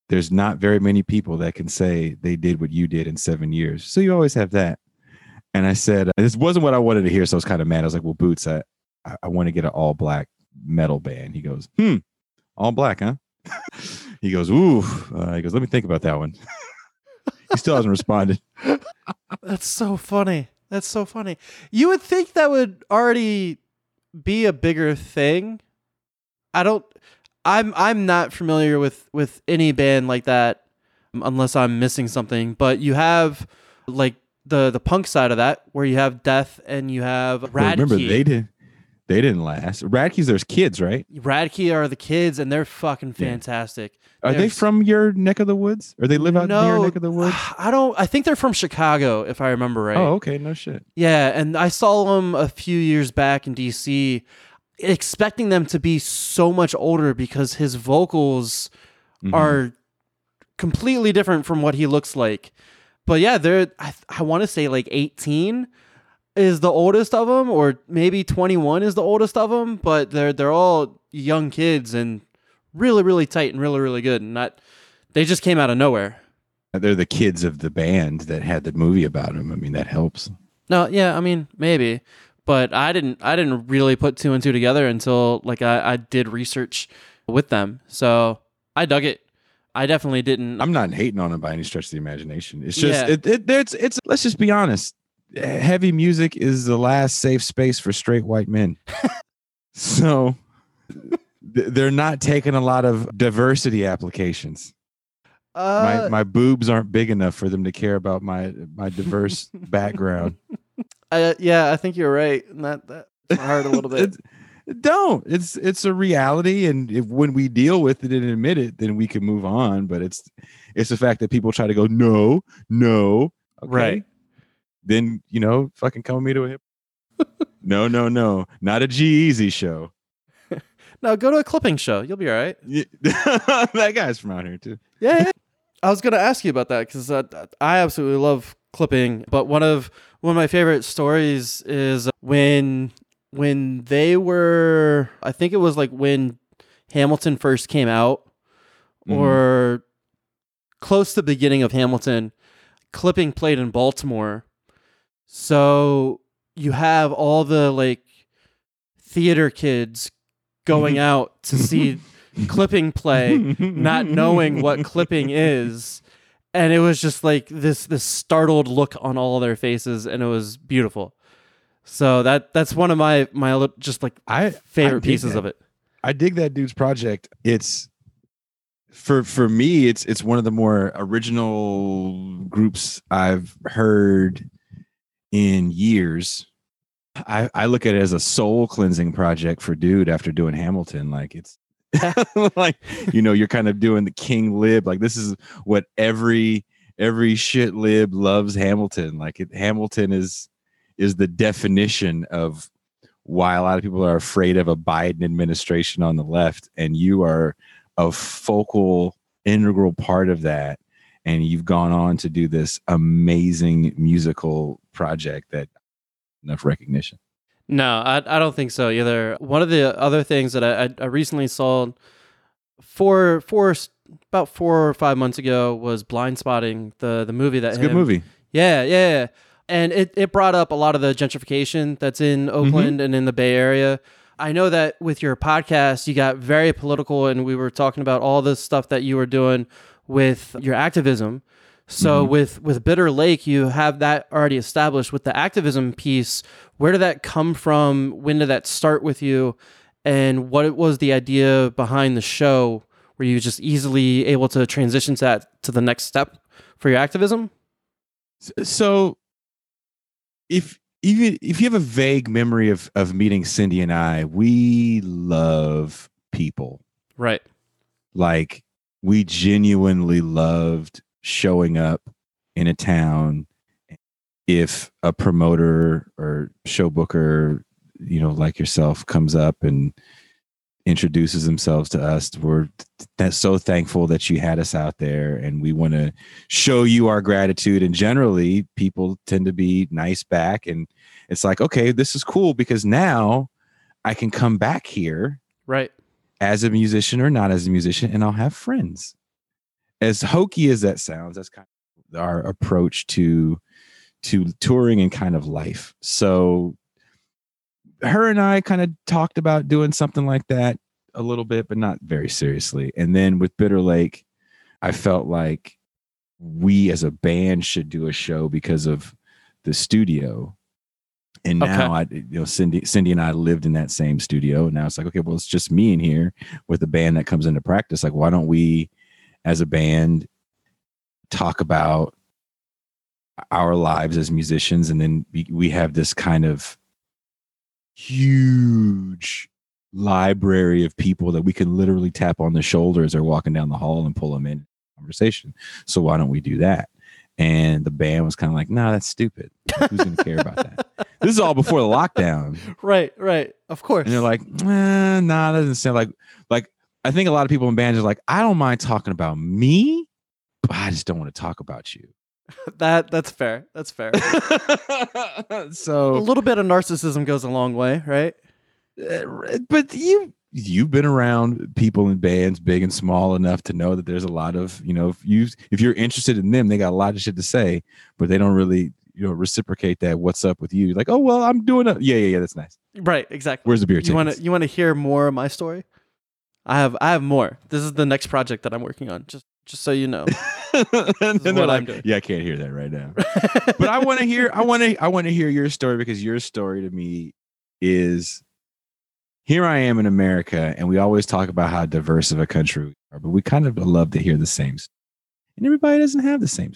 There's not very many people that can say they did what you did in seven years. So you always have that. And I said, this wasn't what I wanted to hear. So I was kind of mad. I was like, well, Boots, I, I, I want to get an all black metal band. He goes, hmm, all black, huh? [laughs] he goes, ooh. Uh, he goes, let me think about that one. [laughs] he still hasn't responded. [laughs] That's so funny. That's so funny. You would think that would already be a bigger thing. I don't I'm I'm not familiar with with any band like that um, unless I'm missing something, but you have like the the punk side of that where you have Death and you have Radkey. remember, they did. They didn't last. Radkey's there's kids, right? Radkey are the kids and they're fucking Yeah. fantastic. Are they from your neck of the woods? Or they live out near your neck of the woods? [sighs] I don't I think they're from Chicago if I remember right. Oh, okay. No shit. Yeah, and I saw them a few years back in DC, expecting them to be so much older because his vocals Mhm. are completely different from what he looks like. But yeah, they're I, I want to say like 18 is the oldest of them or maybe 21 is the oldest of them, but they're they're all young kids and really really tight and really really good and not they just came out of nowhere. They're the kids of the band that had the movie about them. I mean, that helps. No, yeah, I mean maybe, but I didn't. I didn't really put two and two together until like I, I did research with them. So I dug it. I definitely didn't. I'm not hating on him by any stretch of the imagination. It's just Yeah. it, it it's it's let's just be honest. Heavy music is the last safe space for straight white men. [laughs] so they're not taking a lot of diversity applications. uh, my my boobs aren't big enough for them to care about my my diverse [laughs] background. I- yeah, I think you're right. And that that [laughs] hurt a little bit. It's- don't. It's it's a reality, and if when we deal with it and admit it, then we can move on. But it's it's the fact that people try to go, no, no, okay. Right. Then you know, fucking come with me to a hip. [laughs] no, no, no, not a G Easy show. [laughs] No, go to a clipping show. You'll be all right. Yeah, that guy's from out here too. Yeah, yeah. I was gonna ask you about that because uh, I absolutely love clipping. But one of one of my favorite stories is when when they were. I think it was like when Hamilton first came out, Mhm. or close to the beginning of Hamilton. Clipping played in Baltimore, so you have all the like theater kids going out to see [laughs] clipping play not knowing what clipping [laughs] is and it was just like this this startled look on all their faces and it was beautiful so that that's one of my my just like I favorite I pieces that. of it I dig that dude's project. It's for for me, it's it's one of the more original groups I've heard in years. I, I look at it as a soul cleansing project for dude after doing Hamilton. Like it's [laughs] like you know, you're kind of doing the king lib. Like this is what every every shit lib loves Hamilton. Like it Hamilton is is the definition of why a lot of people are afraid of a Biden administration on the left, and you are a focal, integral part of that. And you've gone on to do this amazing musical project that enough recognition. No I, I don't think so either one of the other things that i, I, recently saw four four about four or five months ago was Blindspotting the the movie that It's a good movie. Yeah, yeah, yeah. And it, it brought up a lot of the gentrification that's in mm-hmm. Oakland and in the Bay Area. I know that with your podcast, you got very political, and we were talking about all the stuff that you were doing with your activism. So Mhm. with with Bitter Lake, you have that already established. With the activism piece, where did that come from? When did that start with you? And what was the idea behind the show? Were you just easily able to transition to that to the next step for your activism? So, if even if you have a vague memory of of meeting Cindy and I, we love people. Right. like we genuinely loved showing up in a town if a promoter or show booker you know like yourself comes up and introduces themselves to us we're th- so thankful that you had us out there and we want to show you our gratitude and generally people tend to be nice back and it's like okay this is cool because now i can come back here Right. as a musician or not as a musician, and I'll have friends. As hokey as that sounds, that's kind of our approach to to touring and kind of life. So her and I kind of talked about doing something like that a little bit, but not very seriously. And then with Bitter Lake, I felt like we as a band should do a show because of the studio. And Okay. now I you know Cindy Cindy and I lived in that same studio. And now it's like, okay, well, it's just me in here with a band that comes into practice. Like, why don't we as a band talk about our lives as musicians and then we, we have this kind of huge library of people that we can literally tap on the shoulder as they're walking down the hall and pull them in conversation. So why don't we do that? And the band was kind of like, "No, that's stupid. Who's going to care about that?" [laughs] This is all before the lockdown, Right. Right. Of course. and they're like, eh, "Nah, that doesn't sound like like." I think a lot of people in bands are like, "I don't mind talking about me, but I just don't want to talk about you." [laughs] that that's fair. That's fair. [laughs] So a little bit of narcissism goes a long way, right? uh, but you you've been around people in bands big and small enough to know that there's a lot of you know if you if you're interested in them they got a lot of shit to say but they don't really you know reciprocate that what's up with you like oh well i'm doing a yeah yeah yeah that's nice Right. Exactly. where's the beer You want to you want to hear more of my story? I have I have more. This is the next project that I'm working on. Just just so you know. and they're like yeah i can't hear that right now [laughs] but i want to hear i want to i want to hear your story because your story to me is here i am in america and we always talk about how diverse of a country we are but we kind of love to hear the same and everybody doesn't have the same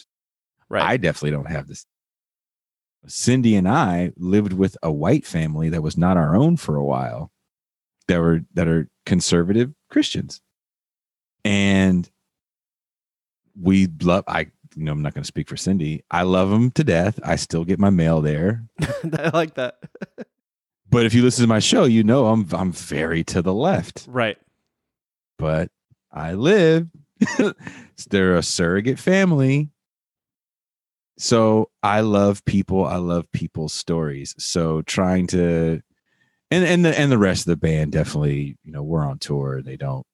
right. i definitely don't have this cindy and i lived with a white family that was not our own for a while that were that are conservative Christians, and we love. I you know I'm not going to speak for Cindy. I love them to death. I still get my mail there. [laughs] I like that. But if you listen to my show, you know I'm I'm very to the left. right. But I live. [laughs] They're a surrogate family. So I love people. I love people's stories. So trying to and and the and the rest of the band definitely, you know, we're on tour. They don't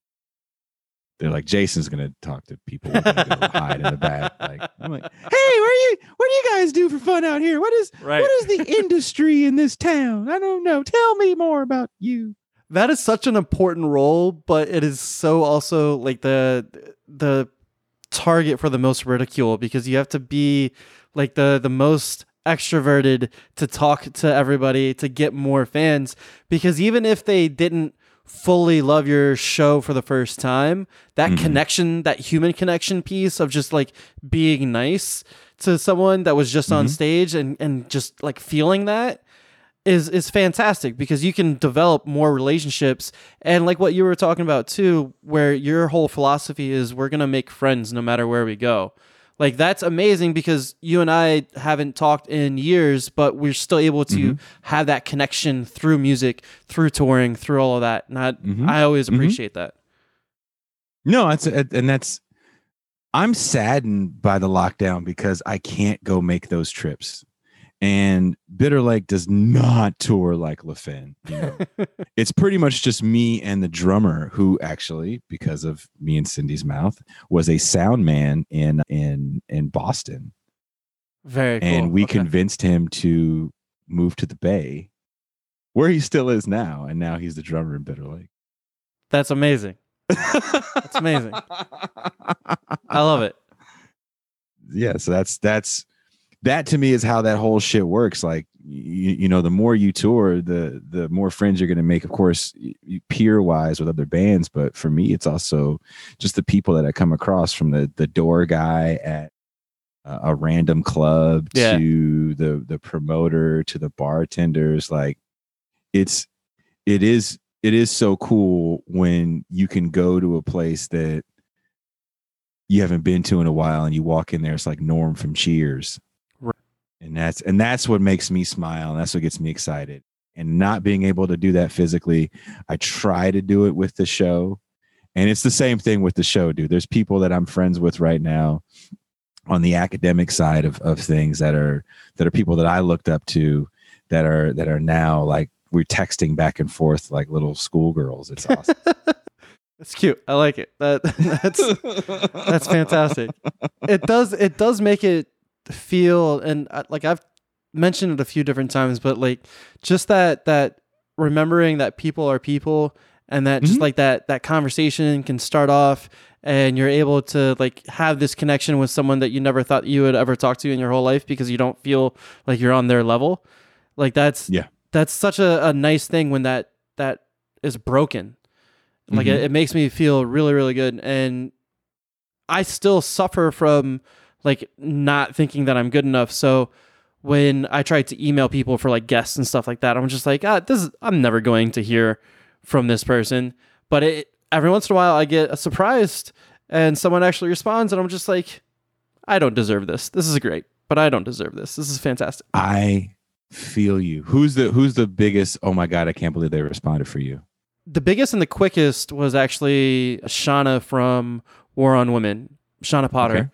they're like Jason's gonna talk to people We're gonna go hide in the back. Like I'm like, hey, where you what do you guys do for fun out here? What is Right. what is the [laughs] industry in this town? I don't know. Tell me more about you. that is such an important role, but it is so also like the the target for the most ridicule because you have to be like the the most extroverted to talk to everybody to get more fans because even if they didn't fully love your show for the first time that Mhm. connection that human connection piece of just like being nice to someone that was just on Mhm. stage and and just like feeling that is is fantastic because you can develop more relationships and like what you were talking about too where your whole philosophy is we're going to make friends no matter where we go like that's amazing because you and I haven't talked in years but we're still able to Mhm. have that connection through music through touring through all of that and I, Mhm. I always Mhm. appreciate that No, that's and that's I'm saddened by the lockdown because I can't go make those trips. And Bitter Lake does not tour like La Fin. You know? [laughs] it's pretty much just me and the drummer who actually, because of me and Cindy's mouth, was a sound man in in in Boston. very cool And we Okay. convinced him to move to the Bay, where he still is now. And now he's the drummer in Bitter Lake. that's amazing That's amazing. [laughs] I love it yeah so that's that's that to me is how that whole shit works like you, you know the more you tour the the more friends you're going to make of course peer wise with other bands but for me it's also just the people that i come across from the the door guy at uh, a random club Yeah. to the the promoter to the bartenders like it's it is it is so cool when you can go to a place that you haven't been to in a while and you walk in there it's like norm from cheers. And that's and that's what makes me smile and that's what gets me excited and not being able to do that physically i try to do it with the show and it's the same thing with the show dude there's people that i'm friends with right now on the academic side of, of things that are that are people that i looked up to that are that are now like we're texting back and forth like little schoolgirls it's awesome [laughs] That's cute. I like it. That [laughs] that's that's fantastic. It does it does make it feel and uh, like I've mentioned it a few different times, but like just that that remembering that people are people and that just Mhm. like that that conversation can start off and you're able to like have this connection with someone that you never thought you would ever talk to in your whole life because you don't feel like you're on their level. Like that's Yeah. that's such a, a nice thing when that that is broken like Mhm. it, it makes me feel really really good and i still suffer from like not thinking that i'm good enough so when i try to email people for like guests and stuff like that i'm just like ah this is i'm never going to hear from this person but it every once in a while i get surprised and someone actually responds and i'm just like i don't deserve this this is great but i don't deserve this this is fantastic I feel you. Who's the who's the biggest? Oh my god, I can't believe they responded for you. the biggest and the quickest was actually Shawna from War on Women, Shawna Okay.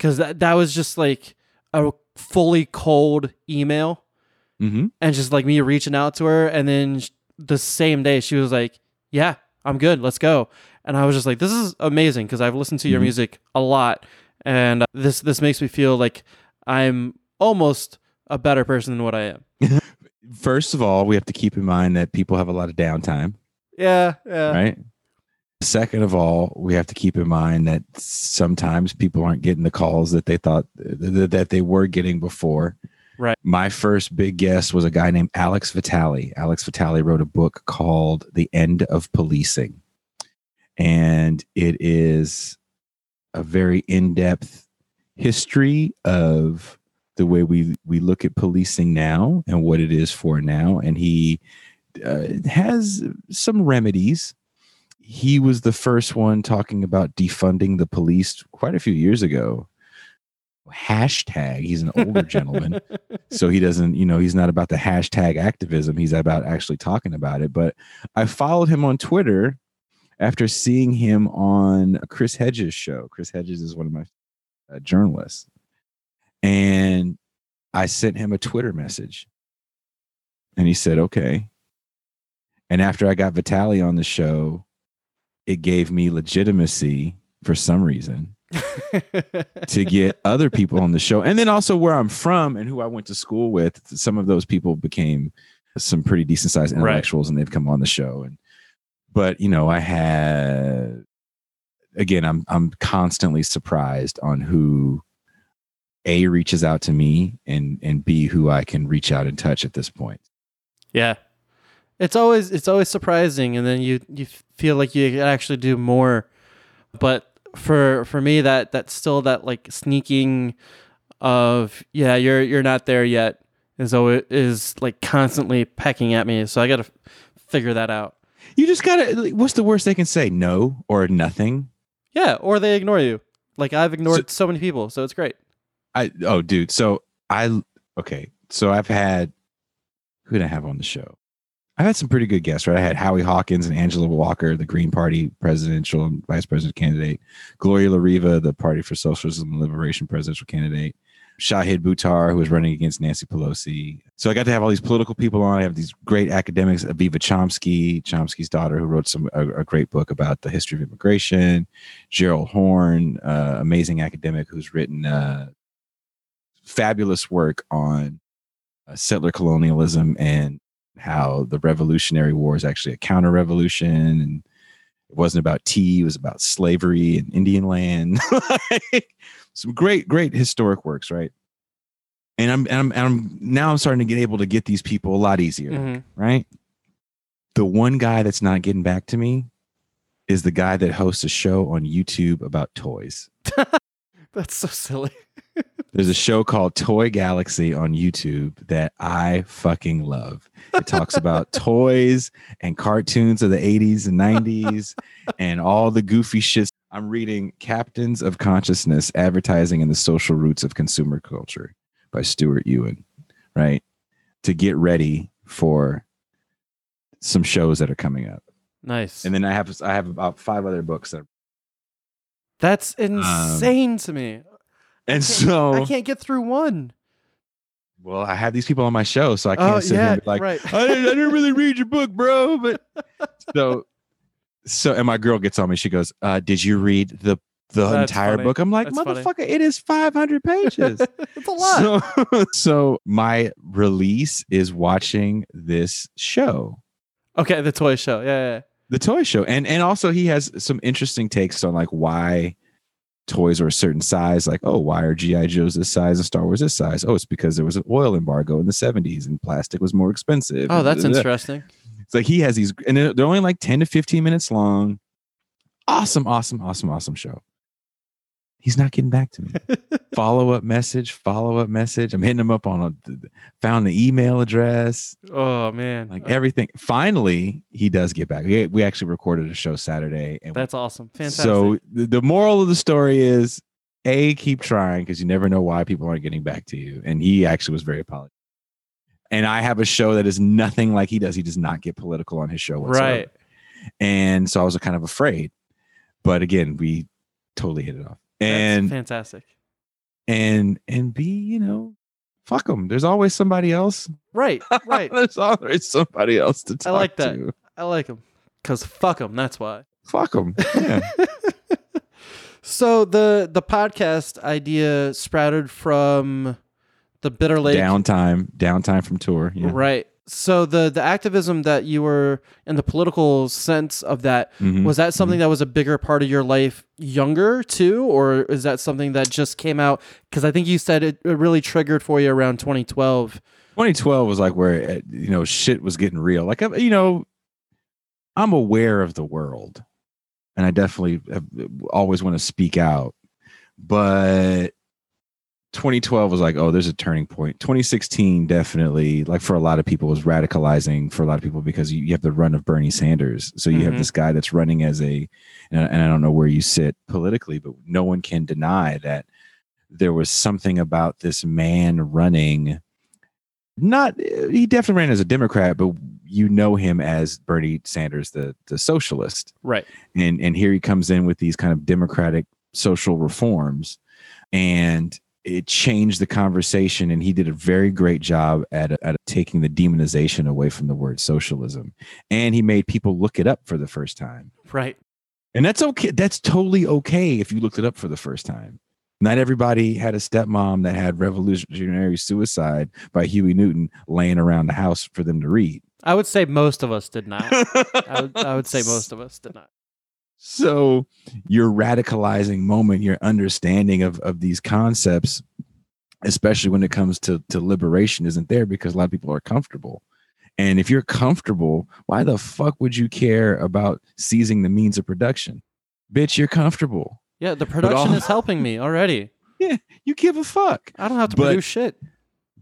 Because that that was just like a fully cold email Mm-hmm. and just like me reaching out to her, and then sh- the same day she was like, "Yeah, I'm good, let's go," and I was just like, "This is amazing" because I've listened to your Mhm. music a lot, and this this makes me feel like I'm almost a better person than what I am. [laughs] First of all, we have to keep in mind that people have a lot of downtime, Yeah, yeah, right? Second of all, we have to keep in mind that sometimes people aren't getting the calls that they thought th- that they were getting before. Right. My first big guest was a guy named Alex Vitale. Alex Vitale wrote a book called The End of Policing. And it is a very in-depth history of the way we we look at policing now and what it is for now and he uh, has some remedies. He was the first one talking about defunding the police quite a few years ago. Hashtag, he's an older gentleman. [laughs] So he doesn't, you know, he's not about the hashtag activism. He's about actually talking about it. But I followed him on Twitter after seeing him on Chris Hedges' show. Chris Hedges is one of my uh, journalists. And I sent him a Twitter message. And he said, okay. And after I got Vitale on the show, it gave me legitimacy for some reason [laughs] to get other people on the show. And then also where I'm from and who I went to school with, some of those people became some pretty decent sized intellectuals right. and they've come on the show. And but you know, I had again, I'm I'm constantly surprised on who A reaches out to me and and B who I can reach out and touch at this point. Yeah. It's always it's always surprising and then you you feel like you actually do more. But for for me that that's still that like sneaking of yeah, you're you're not there yet is always is like constantly pecking at me. So I got to figure that out. You just gotta. What's the worst they can say? No or nothing. Yeah, or they ignore you. Like I've ignored so, so many people, so it's great. I oh, dude. So I okay. So I've had who did I have on the show? I've had some pretty good guests, right? I had Howie Hawkins and Angela Walker, the Green Party presidential and vice president candidate, Gloria La Riva, the Party for Socialism and Liberation presidential candidate, Shahid Buttar, who was running against Nancy Pelosi. So I got to have all these political people on. I have these great academics, Aviva Chomsky, Chomsky's daughter, who wrote some a, a great book about the history of immigration. Gerald Horne, uh, amazing academic who's written uh, fabulous work on uh, settler colonialism and how the Revolutionary War is actually a counter revolution and it wasn't about tea, it was about slavery and Indian land. [laughs] some great, great historic works, right? And I'm, and I'm, and I'm now I'm starting to get able to get these people a lot easier, mm-hmm. right? The one guy that's not getting back to me is the guy that hosts a show on YouTube about toys. [laughs] [laughs] that's so silly. [laughs] There's a show called Toy Galaxy on YouTube that I fucking love. It talks about [laughs] toys and cartoons of the 80s and 90s and all the goofy shit. I'm reading Captains of Consciousness Advertising and the Social Roots of Consumer Culture by Stuart Ewen, right? To get ready for some shows that are coming up. Nice. And then I have I have about five other books that That's insane um, to me. And so I can't get through one. Well, I have these people on my show, so I can't oh, sit yeah, here and be like, right. I, didn't, I didn't really read your book, bro. But [laughs] so, so, and my girl gets on me. She goes, uh, "Did you read the the That's entire funny. book?" I'm like, That's "Motherfucker, funny. it is 500 pages. [laughs] it's a lot." So, [laughs] so my release is watching this show. Okay, the toy show. Yeah, yeah. The toy show, and and also he has some interesting takes on like why toys are a certain size, like, oh, why are G.I. Joe's this size and Star Wars this size? Oh, it's because there was an oil embargo in the 70s and plastic was more expensive. Oh, that's [laughs] interesting. It's like he has these, and they're only like 10 to 15 minutes long. Awesome, awesome, awesome, awesome show. He's not getting back to me. [laughs] follow up message, follow up message. I'm hitting him up on a found the email address. Oh man, like everything. Finally, he does get back. We, we actually recorded a show Saturday, and that's awesome. Fantastic. So the, the moral of the story is: a keep trying because you never know why people aren't getting back to you. And he actually was very apologetic. And I have a show that is nothing like he does. He does not get political on his show whatsoever. Right. And so I was kind of afraid. But again, we totally hit it off and That's fantastic. And and be you know, fuck them. There's always somebody else. Right, [laughs] right. There's always somebody else to talk I like that. To. I like them because fuck them. That's why. Fuck them. Yeah. [laughs] so the the podcast idea sprouted from the Bitter Lake downtime, downtime from tour. Yeah. Right so the the activism that you were in the political sense of that mm-hmm. was that something mm-hmm. that was a bigger part of your life younger too? Or is that something that just came out? Because i think you said it, it, really triggered for you around 2012 2012 was like where it, you know shit was getting real. Like you know i'm aware of the world and i definitely have, always want to speak out. But 2012 was like, oh, there's a turning point. 2016 definitely, like for a lot of people, was radicalizing for a lot of people because you, you have the run of Bernie Sanders. So you have Mhm. this guy that's running as a, and, and I don't know where you sit politically, but no one can deny that there was something about this man running. Not he definitely ran as a Democrat, but you know him as Bernie Sanders, the the socialist Right. and and here he comes in with these kind of democratic social reforms and it changed the conversation and he did a very great job at, at taking the demonization away from the word socialism and he made people look it up for the first time Right. and that's okay that's totally okay if you looked it up for the first time not everybody had a stepmom that had revolutionary suicide by huey newton laying around the house for them to read I would say most of us did not. I would, I would say most [laughs] of us did not. So your radicalizing moment your understanding of of these concepts especially when it comes to to liberation isn't there because a lot of people are comfortable and if you're comfortable why the fuck would you care about seizing the means of production bitch you're comfortable Yeah, the production all- is helping me already. [laughs] yeah you give a fuck I don't have to But- produce shit.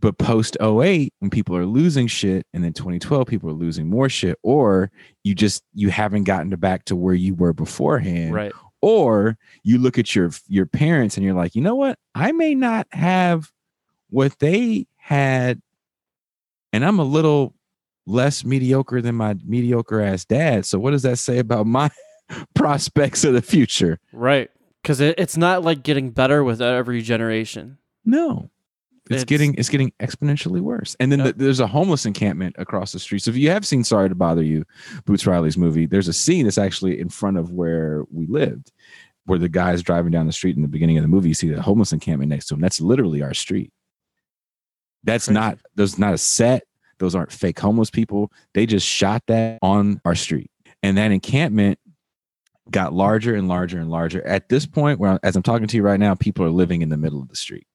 But post 08 when people are losing shit and then 2012 people are losing more shit or you just you haven't gotten to back to where you were beforehand Right. or you look at your your parents and you're like you know what i may not have what they had and i'm a little less mediocre than my mediocre ass dad so what does that say about my [laughs] prospects of the future Right. Because it, it's not like getting better with every generation. no it's, It's- getting it's getting exponentially worse. And then Yep. the, there's a homeless encampment across the street. So if you have seen sorry to bother you boots riley's movie there's a scene that's actually in front of where we lived where the guy's driving down the street in the beginning of the movie you see the homeless encampment next to him. That's literally our street. That's Crazy. not there's not a set. Those aren't fake homeless people. They just shot that on our street. And that encampment got larger and larger and larger. At this point where as i'm talking to you right now people are living in the middle of the street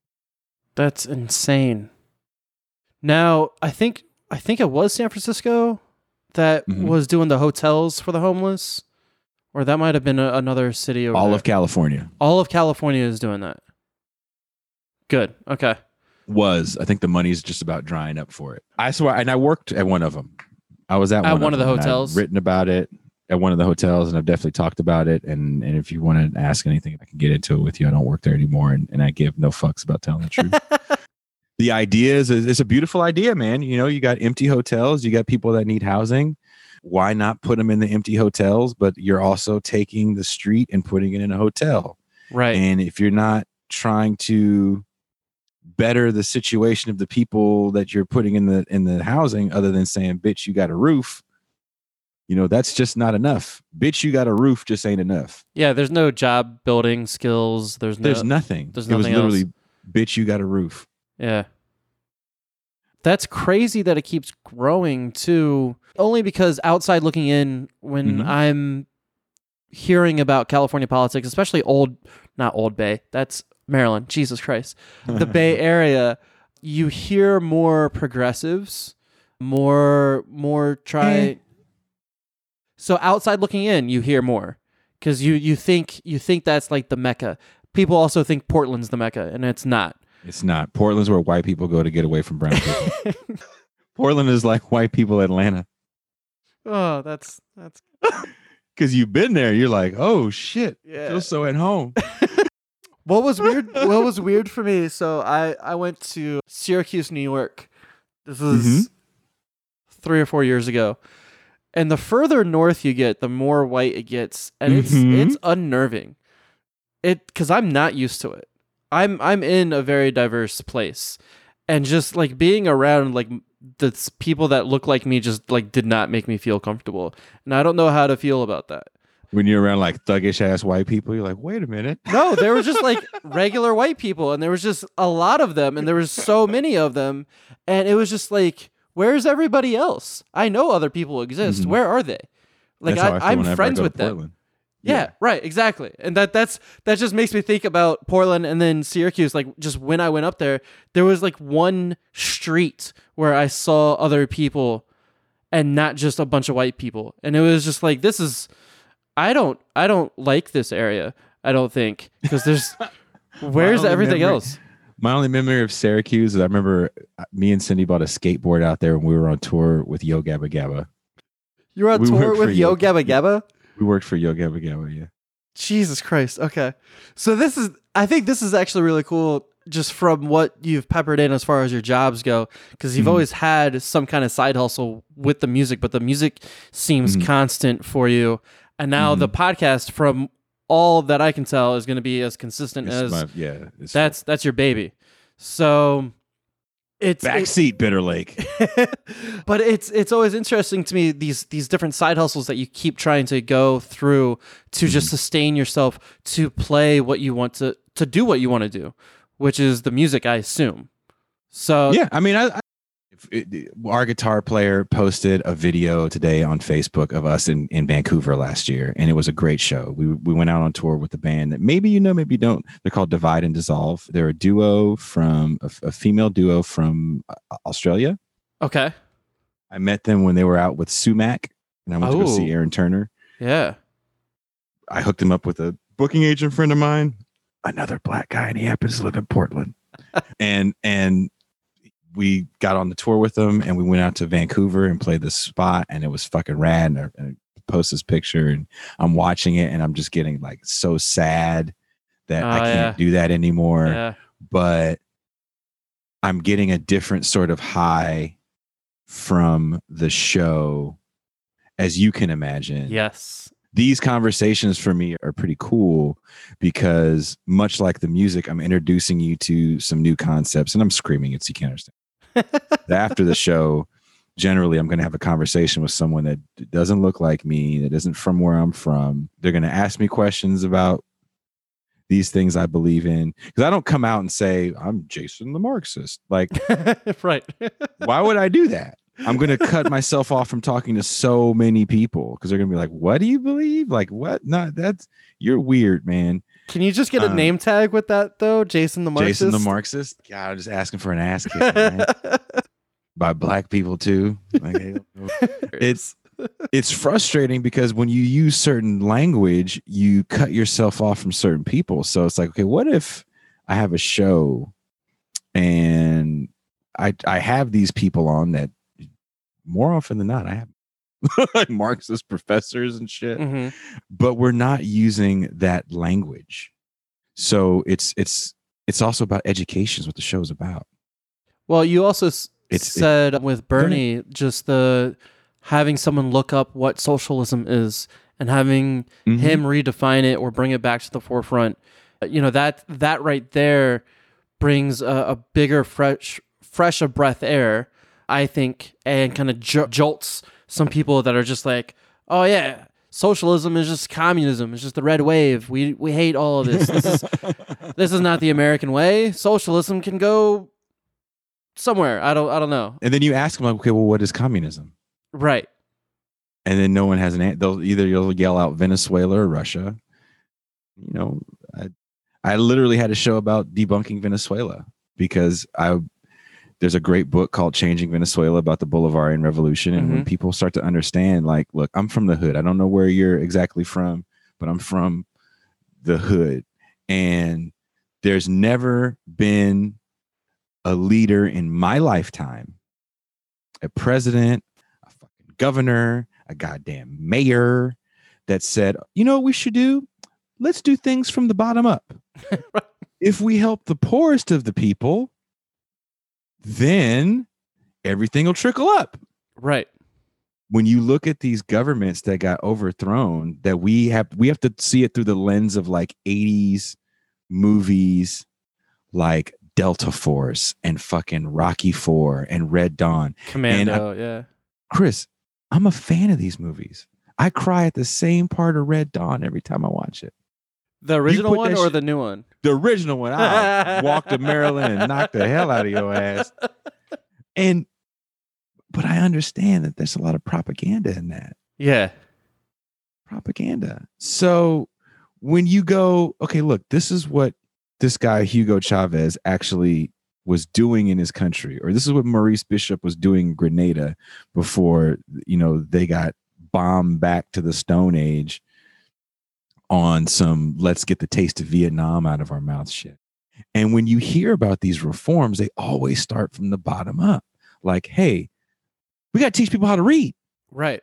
That's insane. Now, I think I think it was San Francisco that Mhm. was doing the hotels for the homeless, or that might have been a, another city. Over all there. of california all of California is doing that. Good. Okay. was. I think the money's just about drying up for it. I swear, and I worked at one of them. I was at, At one of the them, I've hotels? written about it at one of the hotels, and I've definitely talked about it. And and if you want to ask anything, I can get into it with you. I don't work there anymore, and, and I give no fucks about telling the truth. [laughs] the idea is it's a beautiful idea, man. You know, you got empty hotels, you got people that need housing. Why not put them in the empty hotels? But you're also taking the street and putting it in a hotel. Right. And if you're not trying to better the situation of the people that you're putting in the in the housing, other than saying, "Bitch, you got a roof," you know that's just not enough. Bitch, you got a roof just ain't enough. yeah. There's no job building skills. There's no. There's nothing. there's nothing. it was nothing literally, else. "Bitch, you got a roof." Yeah. That's crazy that it keeps growing too. Only because outside looking in, when Mhm. I'm hearing about California politics, especially old, not Old Bay, that's Maryland, Jesus Christ, the Bay [laughs] Area, you hear more progressives, more, more try. So outside looking in, you hear more because you you think you think that's like the mecca. People also think Portland's the mecca, and it's not. It's not. Portland's where white people go to get away from brown people. [laughs] Portland is like white people Atlanta. Oh, that's that's [laughs] Because you've been there, you're like, oh shit, yeah. feel so at home. [laughs] What was weird? what was weird for me? So I I went to Syracuse, New York. This was Mhm. three or four years ago, and the further north you get, the more white it gets, and it's Mhm. it's unnerving. It because I'm not used to it. I'm I'm in a very diverse place, and just like being around like the people that look like me just like did not make me feel comfortable, and I don't know how to feel about that. When you're around like thuggish ass white people, you're like, wait a minute. No, there were just like [laughs] regular white people, and there was just a lot of them, and there was so many of them, and it was just like, where's everybody else? I know other people exist. Mhm. Where are they? Like I I friends with them. Portland. Yeah, right, exactly. And that that's that just makes me think about Portland and then Syracuse. Like just when I went up there, there was like one street where I saw other people and not just a bunch of white people. And it was just like this is I don't I don't like this area. I don't think because there's [laughs] where's everything memory- else? My only memory of Syracuse is I remember uh, me and Cindy bought a skateboard out there when we were on tour with Yo Gabba Gabba. You were on We tour with Yo Yo- Gabba Gabba? We worked for Yo Gabba Gabba, yeah. Jesus Christ. Okay. So this is I think this is actually really cool just from what you've peppered in as far as your jobs go because you've Mhm. always had some kind of side hustle with the music but the music seems Mhm. constant for you and now the podcast from all that I can tell is going to be as consistent It's as my- yeah. That's that's your baby. So it's it- backseat Bitter Lake. [laughs] but it's it's always interesting to me these these different side hustles that you keep trying to go through to just Mm-hmm. sustain yourself to play what you want to to do what you want to do, which is the music, I assume. So yeah, I mean, I, it, our guitar player posted a video today on Facebook of us in, in Vancouver last year, and it was a great show. We we went out on tour with the band that maybe you know, maybe you don't. They're called Divide and Dissolve. They're a duo from a, a female duo from uh, Australia. okay, I met them when they were out with Sumac, and I went to go see Oh. Aaron Turner. yeah, I hooked him up with a booking agent friend of mine, another black guy, and he happens to live in Portland. [laughs] and and we got on the tour with them, and we went out to Vancouver and played this spot, and it was fucking rad. And I, and I post this picture, and I'm watching it, and I'm just getting like so sad that I Oh, can't yeah. do that anymore. yeah, But I'm getting a different sort of high from the show, as you can imagine yes, these conversations for me are pretty cool because much like the music i'm introducing you to some new concepts and i'm screaming it so you can't understand after the show generally i'm going to have a conversation with someone that doesn't look like me that isn't from where i'm from they're going to ask me questions about these things i believe in because i don't come out and say i'm jason the marxist like [laughs] right. why would I do that? I'm going to cut myself off from talking to so many people because they're going to be like, "What do you believe? Like what? Not that's you're weird, man." Can you just get a Um, name tag with that though, Jason the Marxist? Jason the Marxist. God, I'm just asking for an ass kick [laughs] by black people too. Like, hey, it's it's frustrating because when you use certain language, you cut yourself off from certain people. So it's like, okay, what if I have a show and I I have these people on that more often than not I have [laughs] Marxist professors and shit, Mhm. but we're not using that language. So it's it's it's also about education is what the show's about. Well, you also s- It's- it- said with Bernie just the having someone look up what socialism is and having Mhm. him redefine it or bring it back to the forefront. You know that that right there brings a, a bigger fresh fresh of breath air, I think, and kind of jo- jolts some people that are just like, oh yeah. Socialism is just communism. It's just the red wave. We we hate all of this. This is [laughs] this is not the American way. Socialism can go somewhere. I don't I don't know. And then you ask them like, okay, well, what is communism? Right. and then no one has an answer. They'll either you'll yell out Venezuela or Russia. You know, I, I literally had a show about debunking Venezuela because I there's a great book called Changing Venezuela about the Bolivarian Revolution, and when mm-hmm. people start to understand, like, look, I'm from the hood. I don't know where you're exactly from, but I'm from the hood, and there's never been a leader in my lifetime, a president, a fucking governor, a goddamn mayor that said, you know what we should do? Let's do things from the bottom up. [laughs] if we help the poorest of the people, then everything will trickle up. Right. When you look at these governments that got overthrown, that we have we have to see it through the lens of like 80s movies like Delta Force and fucking Rocky 4 and Red Dawn. Commando, yeah. Chris, I'm a fan of these movies. I cry at the same part of Red Dawn every time I watch it. The original one or shit- the new one? The original one, I [laughs] walked to Maryland and knocked the hell out of your ass. And but I understand that there's a lot of propaganda in that. Yeah. Propaganda. So when you go, okay, look, this is what this guy Hugo Chavez actually was doing in his country, or this is what Maurice Bishop was doing in Grenada before you know they got bombed back to the Stone Age on some let's get the taste of Vietnam out of our mouths shit. And when you hear about these reforms, they always start from the bottom up. Like, hey, we got to teach people how to read. Right.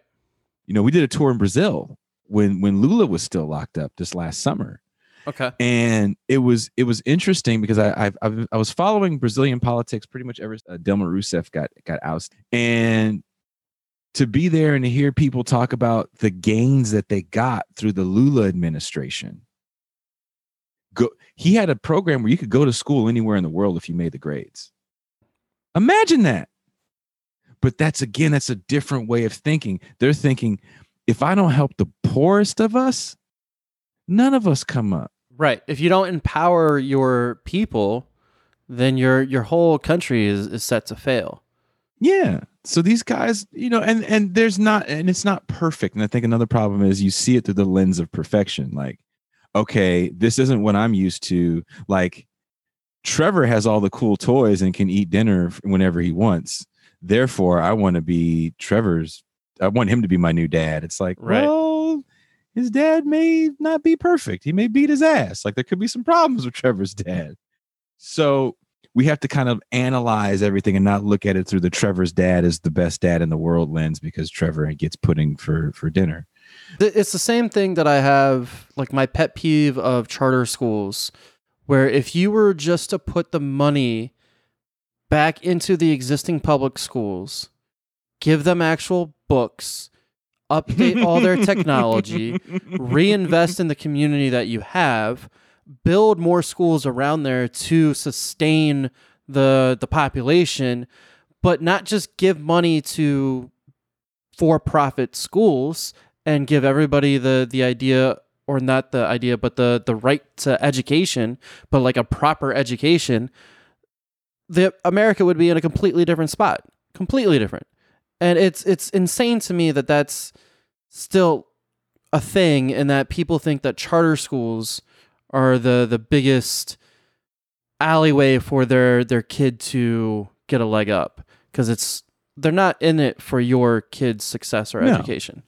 You know, we did a tour in Brazil when when Lula was still locked up this last summer. Okay. And it was it was interesting because I I've, I've, i was following Brazilian politics pretty much ever uh, Dilma Rousseff got got ousted, and to be there and to hear people talk about the gains that they got through the Lula administration. Go, he had a program where you could go to school anywhere in the world if you made the grades. Imagine that. But that's again, that's a different way of thinking. They're thinking, if I don't help the poorest of us, none of us come up. Right. If you don't empower your people, then your your whole country is, is set to fail. Yeah. So these guys, you know, and and there's not and it's not perfect. And I think another problem is you see it through the lens of perfection. Like, okay, this isn't what I'm used to. Like Trevor has all the cool toys and can eat dinner whenever he wants therefore I want to be Trevor's. I want him to be my new dad. It's like, right. well, his dad may not be perfect. He may beat his ass. Like there could be some problems with Trevor's dad. So we have to kind of analyze everything and not look at it through the Trevor's dad is the best dad in the world lens because Trevor gets pudding for for dinner. It's the same thing that I have like my pet peeve of charter schools where if you were just to put the money back into the existing public schools, give them actual books, update all their [laughs] technology, reinvest in the community that you have, build more schools around there to sustain the the population, but not just give money to for-profit schools and give everybody the the idea or not the idea but the the right to education, but like a proper education the America would be in a completely different spot, completely different. And it's it's insane to me that that's still a thing and that people think that charter schools are the the biggest alleyway for their their kid to get a leg up because it's they're not in it for your kid's success or no. education.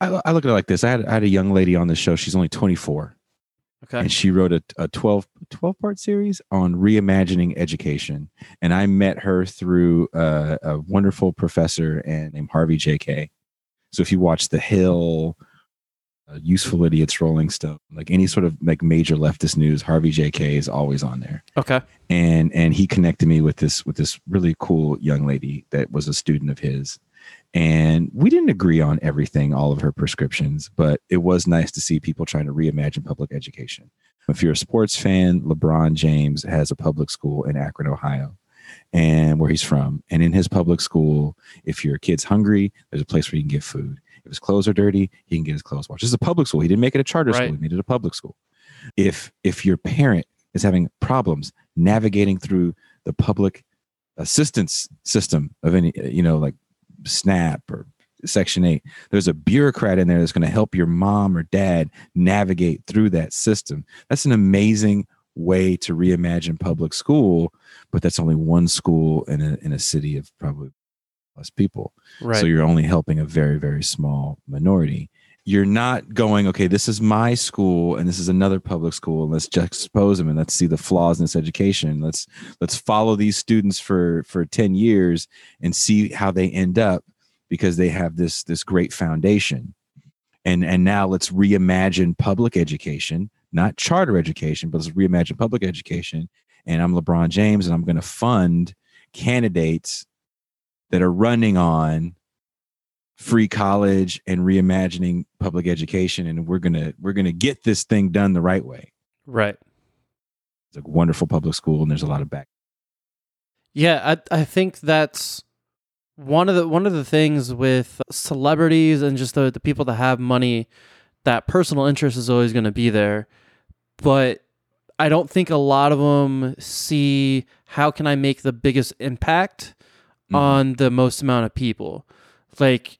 I, I, look at it like this. I had, I had a young lady on the show. She's only 24. Okay. And she wrote a, a 12, 12 part series on reimagining education. And I met her through a, a wonderful professor and named Harvey J. Kaye So if you watch The Hill, uh, Useful Idiots, Rolling Stone, like any sort of like major leftist news, Harvey J. Kaye is always on there. Okay. And and he connected me with this with this really cool young lady that was a student of his and we didn't agree on everything, all of her prescriptions, but it was nice to see people trying to reimagine public education. If you're a sports fan, LeBron James has a public school in Akron, Ohio, and where he's from. And in his public school, if your kid's hungry, there's a place where you can get food. If his clothes are dirty, he can get his clothes washed. This is a public school. He didn't make it a charter right. school. He made it a public school. If if your parent is having problems navigating through the public assistance system of any, you know, like SNAP or Section 8. There's a bureaucrat in there that's going to help your mom or dad navigate through that system. That's an amazing way to reimagine public school, but that's only one school in a, in a city of probably less people. Right. So you're only helping a very, very small minority. You're not going, okay, this is my school and this is another public school. And let's juxtapose them and let's see the flaws in this education. Let's let's follow these students for for 10 years and see how they end up because they have this this great foundation and and now let's reimagine public education not charter education but let's reimagine public education and i'm lebron james and i'm going to fund candidates that are running on free college and reimagining public education and we're going to we're going to get this thing done the right way. Right. It's a wonderful public school and there's a lot of back. Yeah i i think that's one of the one of the things with celebrities and just the, the people that have money that personal interest is always going to be there. But i don't think a lot of them see how can i make the biggest impact mm-hmm. on the most amount of people like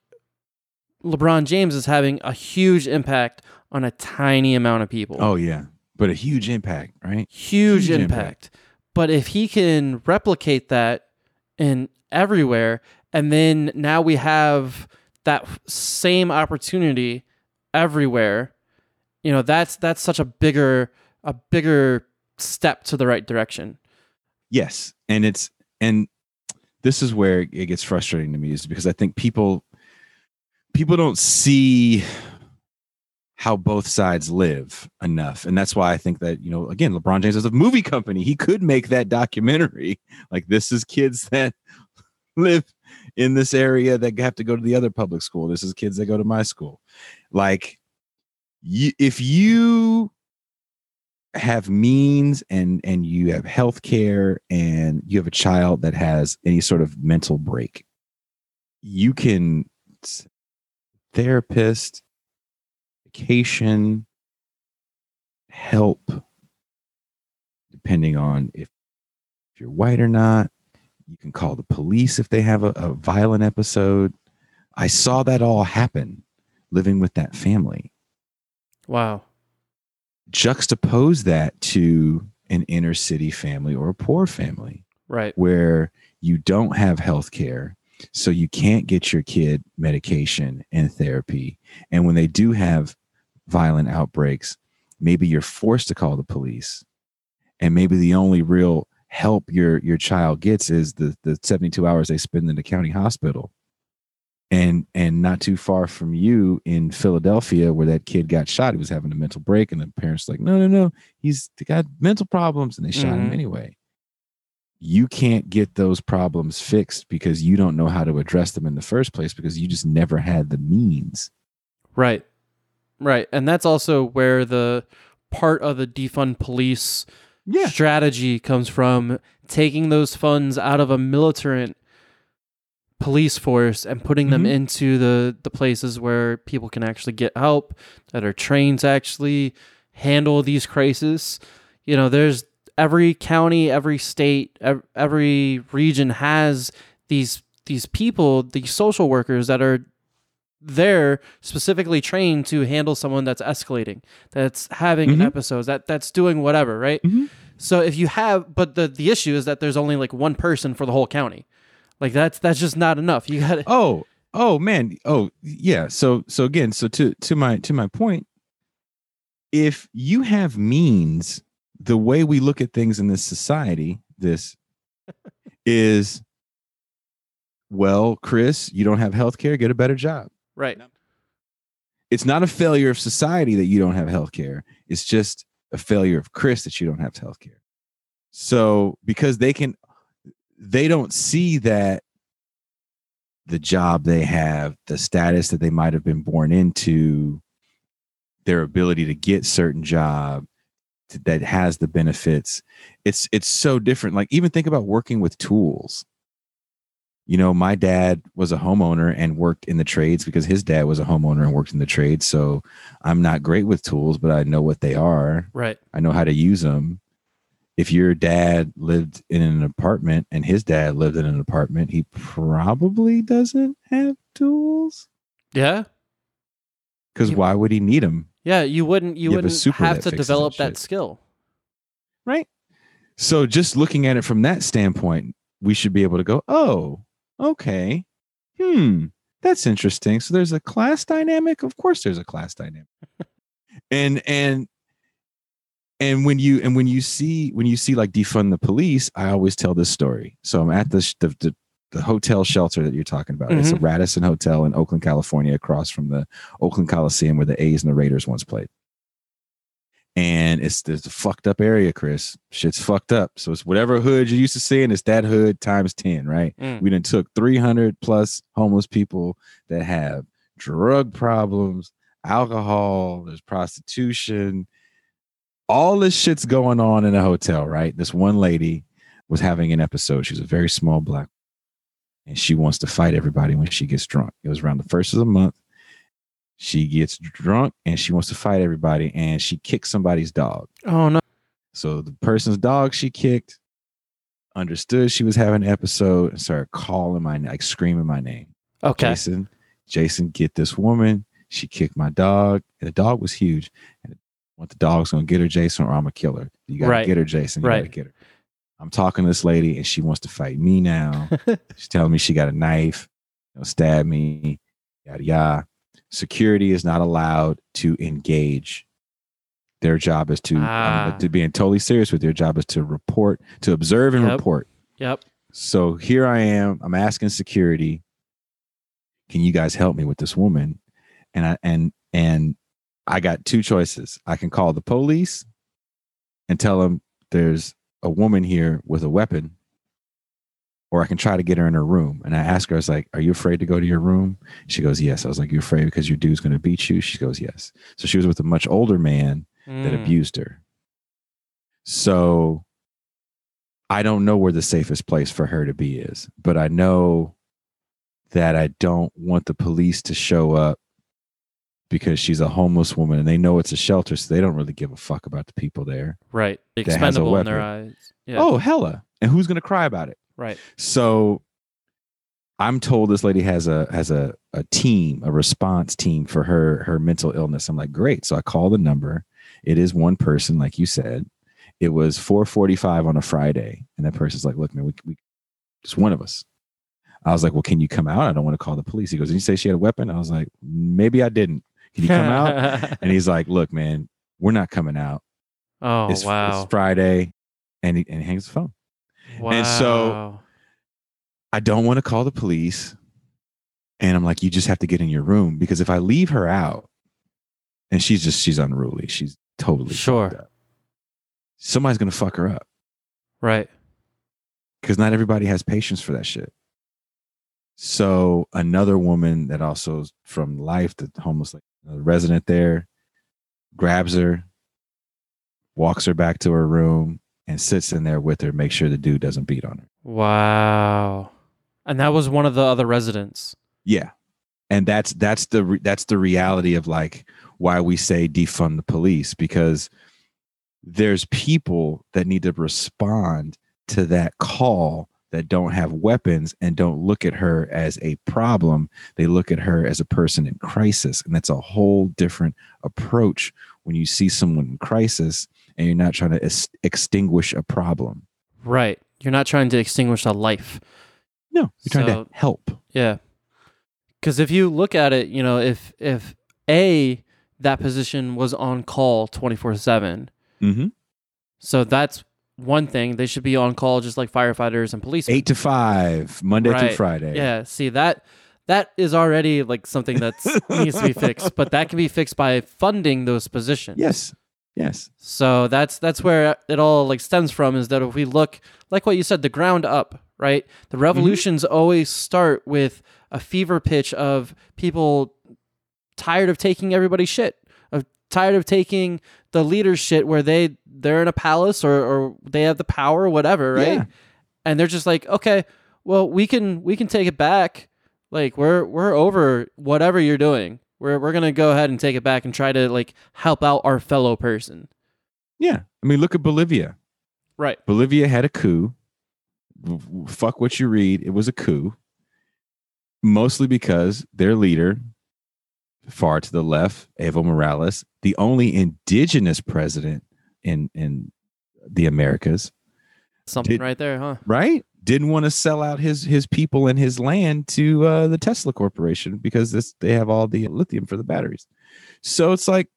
lebron james is having a huge impact on a tiny amount of people oh yeah but a huge impact right huge, huge impact. impact but if he can replicate that in everywhere and then now we have that same opportunity everywhere you know that's that's such a bigger a bigger step to the right direction. Yes, and it's and this is where it gets frustrating to me is because I think people people don't see how both sides live enough. And that's why I think that, you know, again, LeBron James is a movie company. He could make that documentary. [laughs] Like this is kids [laughs] that live in this area that have to go to the other public school. This is kids that go to my school. Like you, if you have means and and you have health care and you have a child that has any sort of mental break, you can therapist vacation, help, depending on if, if you're white or not. You can call the police if they have a, a violent episode. I saw that all happen living with that family. Wow. Juxtapose that to an inner city family or a poor family. Right. Where you don't have health care. So you can't get your kid medication and therapy. And when they do have violent outbreaks, maybe you're forced to call the police. And maybe the only real help your your child gets is the the 72 hours they spend in the county hospital. And and not too far from you in Philadelphia where that kid got shot, he was having a mental break and the parents like, "No, no, no. He's got mental problems." And they shot mm-hmm. him anyway. You can't get those problems fixed because you don't know how to address them in the first place because you just never had the means. Right. Right. And that's also where the part of the defund police yeah. strategy comes from taking those funds out of a militant police force and putting them mm-hmm. into the the places where people can actually get help that are trained to actually handle these crises you know there's every county every state every region has these these people these social workers that are they're specifically trained to handle someone that's escalating, that's having mm-hmm. episodes, that that's doing whatever, right? Mm-hmm. So if you have, but the the issue is that there's only like one person for the whole county, like that's that's just not enough. You got to [laughs] oh oh man oh yeah. So so again so to to my to my point, if you have means, the way we look at things in this society, this [laughs] is well, Chris, you don't have health care, get a better job. Right. It's not a failure of society that you don't have health care. It's just a failure of Chris that you don't have health care. So because they can they don't see that the job they have, the status that they might have been born into, their ability to get certain job that has the benefits. It's it's so different. Like even think about working with tools you know, my dad was a homeowner and worked in the trades because his dad was a homeowner and worked in the trades. So I'm not great with tools, but I know what they are. Right. I know how to use them. If your dad lived in an apartment and his dad lived in an apartment, he probably doesn't have tools. Yeah. Because why would he need them? Yeah, you wouldn't. You, you wouldn't have, have to develop that skill. Right. So just looking at it from that standpoint, we should be able to go, oh, okay, hmm, that's interesting. So there's a class dynamic. Of course, there's a class dynamic. [laughs] and and and when you and when you see when you see like defund the police, I always tell this story. So I'm at the the, the, the hotel shelter that you're talking about. Mm-hmm. It's a mm-hmm. Radisson Hotel in Oakland, California, across from the Oakland Coliseum where the A's and the Raiders once played and it's there's a fucked up area, Chris. Shit's fucked up. So it's whatever hood you're used to seeing it's that hood times 10, right? Mm. We then took 300 plus homeless people that have drug problems, alcohol, there's prostitution. All this shit's going on in a hotel, right? This one lady was having an episode. She's a very small black, and she wants to fight everybody when she gets drunk. It was around the first of the month she gets drunk and she wants to fight everybody and she kicks somebody's dog. Oh no. So the person's dog she kicked understood she was having an episode and started calling my like screaming my name. Okay. Jason, Jason, get this woman. She kicked my dog. And the dog was huge. And what the dog's gonna get her, Jason, or I'm gonna kill her. You gotta right. get her, Jason. You right. gotta get her. I'm talking to this lady and she wants to fight me now. [laughs] She's telling me she got a knife, you know, stab me, yada yada security is not allowed to engage Their job is to, Ah. um, to being totally serious with their job is to report, to observe and Yep. report. Yep. So here I am. I'm asking security, can you guys help me with this woman? And I and and I got two choices. I can call the police and tell them there's a woman here with a weapon, or I can try to get her in her room. And I asked her, I was like, Are you afraid to go to your room? She goes, Yes. I was like, "You're afraid because your dude's gonna beat you? She goes, Yes. So she was with a much older man that Mm. abused her. So I don't know where the safest place for her to be is, but I know that I don't want the police to show up because she's a homeless woman and they know it's a shelter, so they don't really give a fuck about the people there. Right. Expendable in their eyes. Yeah. Oh, hella. And who's gonna cry about it? Right. So I'm told this lady has a has a a team, a response team for her her mental illness. I'm like, great. So I call the number. It is one person, like you said. It was 4:45 on a Friday, and that person's like, look, man, we we just one of us. I was like, well, can you come out? I don't want to call the police. He goes, did you say she had a weapon? I was like, maybe I didn't. Can you come out? [laughs] And he's like, look, man, we're not coming out. oh it's, wow. it's Friday, and he, and he hangs the phone. wow. and so- I don't want to call the police. And I'm like, you just have to get in your room because if I leave her out and she's just, she's unruly, she's totally Sure. somebody's going to fuck her up right. because not everybody has patience for that shit. So another woman that also is from life, the homeless like, uh, resident there, grabs her, walks her back to her room, and sits in there with her, make sure the dude doesn't beat on her. Wow. And that was one of the other residents. Yeah, and that's that's the re- that's the reality of like why we say defund the police because there's people that need to respond to that call that don't have weapons and don't look at her as a problem they look at her as a person in crisis and that's a whole different approach when you see someone in crisis and you're not trying to ex- extinguish a problem Right. You're not trying to extinguish a life. no you're trying So- to help Yeah. Cuz if you look at it, you know, if if A that position was on call 24/7. mm-hmm. So that's one thing. They should be on call just like firefighters and police. eight to five monday through friday Yeah, see that that is already like something that [laughs] needs to be fixed, but that can be fixed by funding those positions. Yes. Yes. So that's that's where it all like stems from is that if we look like what you said, the ground up, right? The mm-hmm. revolutions always start with a fever pitch of people tired of taking everybody's shit, tired of taking the leader's shit where they they're in a palace or or they have the power or whatever, right? Yeah. And they're just like, okay, well we can we can take it back. Like we're we're over whatever you're doing. We're we're gonna go ahead and take it back and try to like help out our fellow person. Yeah. I mean, look at Bolivia. Right. Bolivia had a coup. Fuck what you read. It was a coup. Mostly because their leader, far to the left, Evo Morales, the only indigenous president in in the Americas, Something Did- right there, huh? right? Didn't want to sell out his his people and his land to uh, the Tesla Corporation because this they have all the lithium for the batteries. So it's like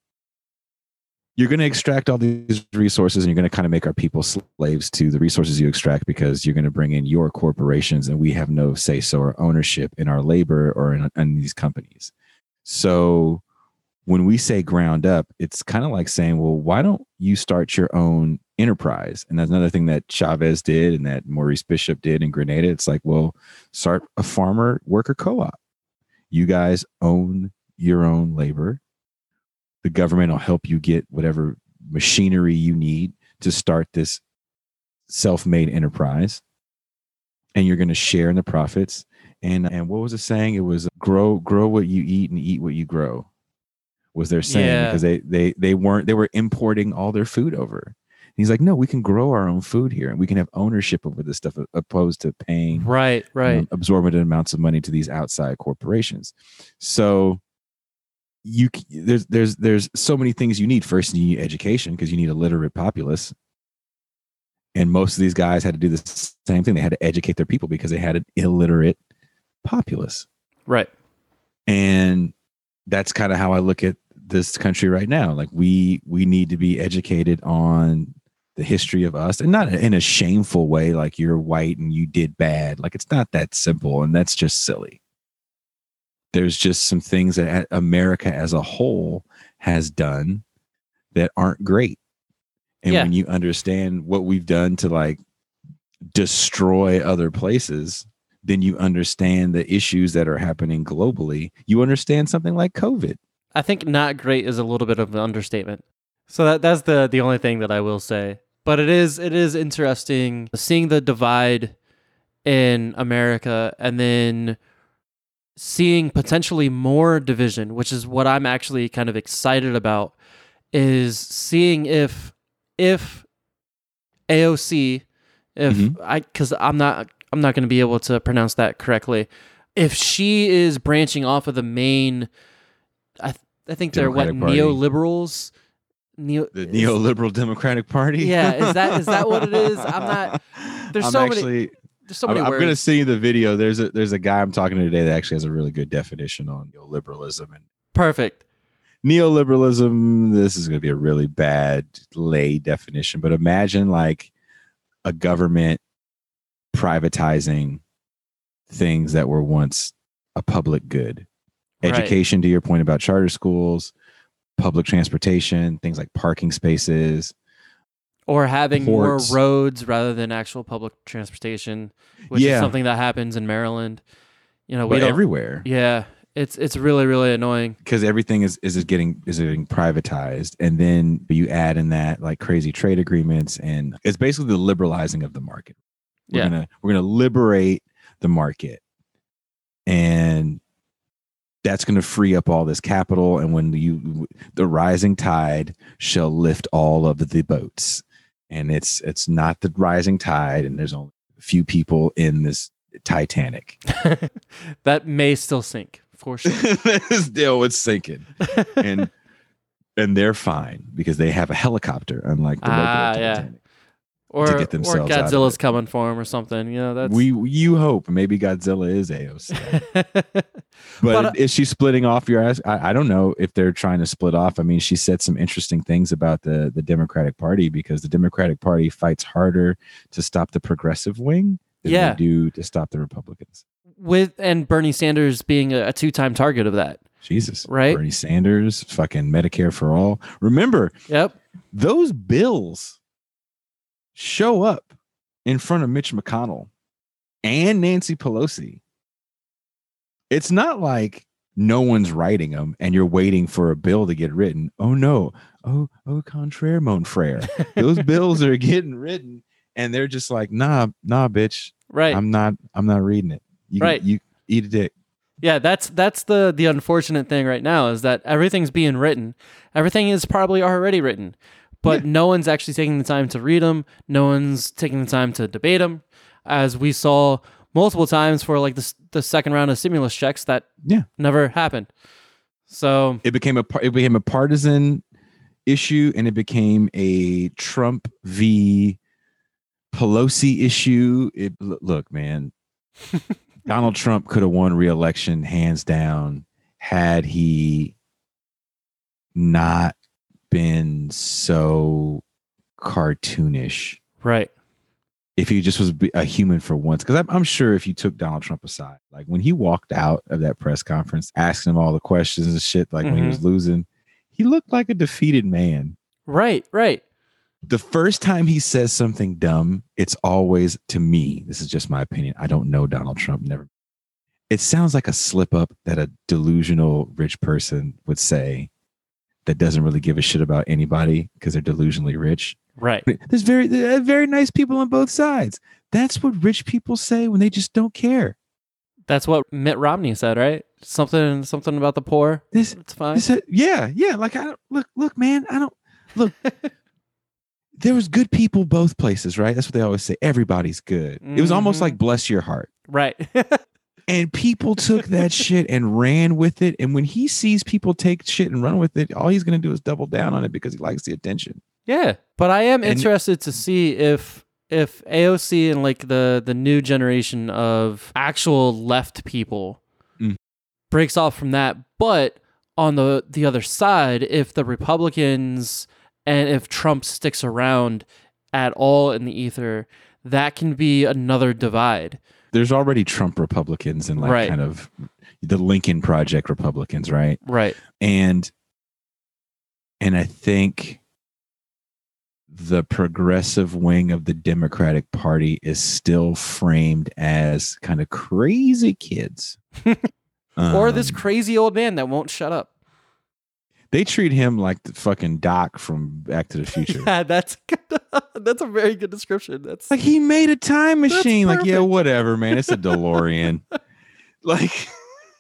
you're going to extract all these resources and you're going to kind of make our people slaves to the resources you extract because you're going to bring in your corporations and we have no say so or ownership in our labor or in, in these companies. So when we say ground up, it's kind of like saying, well, why don't you start your own enterprise? And that's another thing that Chavez did and that Maurice Bishop did in Grenada. It's like, well, start a farmer worker co op. You guys own your own labor. The government will help you get whatever machinery you need to start this self made enterprise. And you're going to share in the profits. And, and what was it saying? It was grow, grow what you eat and eat what you grow was their saying Yeah. because they they they weren't they were importing all their food over. And he's like, no, we can grow our own food here, and we can have ownership over this stuff, opposed to paying Right, right. um, absorbent amounts of money to these outside corporations. So you there's there's there's so many things you need. First, you need education because you need a literate populace. And most of these guys had to do the same thing. They had to educate their people because they had an illiterate populace right. and that's kind of how I look at this country right now. Like we we need to be educated on the history of us and not in a shameful way like you're white and you did bad. Like it's not that simple and that's just silly. There's just some things that America as a whole has done that aren't great. And Yeah. when you understand what we've done to like destroy other places, then you understand the issues that are happening globally. You understand something like COVID. I think not great is a little bit of an understatement. So that that's the the only thing that I will say. But it is it is interesting seeing the divide in America and then seeing potentially more division, which is what I'm actually kind of excited about is seeing if if AOC if Mhm. I cuz I'm not I'm not going to be able to pronounce that correctly. If she is branching off of the main I th- I think they're what Party. neoliberals neo The is- neoliberal Democratic Party. Yeah, is that- is that what it is? I'm not- [laughs] there's I'm so many there's so I'm, many I'm gonna send you the video. There's a there's a guy I'm talking to today that actually has a really good definition on neoliberalism and Perfect. neoliberalism. This is gonna be a really bad lay definition, but imagine like a government privatizing things that were once a public good. Right. Education, to your point about charter schools, public transportation, things like parking spaces. Or having Ports. more roads rather than actual public transportation, which Yeah. is something that happens in Maryland. You know, we But everywhere. yeah, it's it's really really annoying. because everything is is getting is getting privatized and then you add in that like crazy trade agreements and it's basically the liberalizing of the market we're Yeah. gonna we're gonna liberate the market and that's going to free up all this capital and when you the rising tide shall lift all of the boats and it's it's not the rising tide and there's only a few people in this titanic [laughs] that may still sink for sure. [laughs] still it's sinking [laughs] and and they're fine because they have a helicopter, unlike the Ah, local yeah. Or get or themselves out of Godzilla's coming for him or something. You know, that's We you hope maybe Godzilla is AOC, [laughs] but, But, uh, is she splitting off your ass? I, I don't know if they're trying to split off. I mean, she said some interesting things about the the Democratic Party because the Democratic Party fights harder to stop the progressive wing than Yeah. they do to stop the Republicans. with and Bernie Sanders being a, a two time target of that. Jesus, Right. Bernie Sanders, fucking Medicare for all. Remember, Yep. those bills show up in front of Mitch McConnell and Nancy Pelosi. It's not like no one's writing them and you're waiting for a bill to get written. Oh no. Oh, oh, contraire, mon frere. Those [laughs] bills are getting written and they're just like, nah, nah, bitch. Right. I'm not, I'm not reading it. You, Right. You eat a dick. Yeah, that's that's the the unfortunate thing right now is that everything's being written. Everything is probably already written, but no one's actually taking the time to read them. No one's taking the time to debate them, as we saw multiple times for like the the second round of stimulus checks that Yeah. never happened. So it became a it became a partisan issue and it became a Trump v Pelosi issue. It look, man, [laughs] Donald Trump could have won re-election hands down had he not been so cartoonish. right, If he just was a human for once, because I'm, I'm sure if you took Donald Trump aside, like when he walked out of that press conference, asking him all the questions and shit, like when he was mm-hmm. losing, he looked like a defeated man. right, right. The first time he says something dumb, it's always to me. This is just my opinion. I don't know Donald Trump. Never. It sounds like a slip up that a delusional rich person would say that doesn't really give a shit about anybody because they're delusionally rich. Right. There's very very nice people on both sides. That's what rich people say when they just don't care. That's what Mitt Romney said, right? Something something about the poor. This, It's fine. this yeah, yeah. Like I don't look, look, man. I don't look. [laughs] there was good people both places, right? That's what they always say. Everybody's good. It was almost Mhm. like bless your heart. right. [laughs] And people took that [laughs] shit and ran with it. And when he sees people take shit and run with it, all he's gonna do is double down on it because he likes the attention. Yeah, but I am And- interested to see if if AOC and like the the new generation of actual left people Mm. breaks off from that, but on the the other side, if the Republicans and if Trump sticks around at all in the ether, that can be another divide. There's already Trump Republicans and like Right. kind of the Lincoln Project Republicans, right? Right. and and i think the progressive wing of the democratic party is still framed as kind of crazy kids [laughs] or this Um, crazy old man that won't shut up. They treat him like the fucking doc from back to the [laughs] future Yeah, that's [laughs] that's a very good description. That's like he made a time machine like yeah whatever man it's a [laughs] delorean like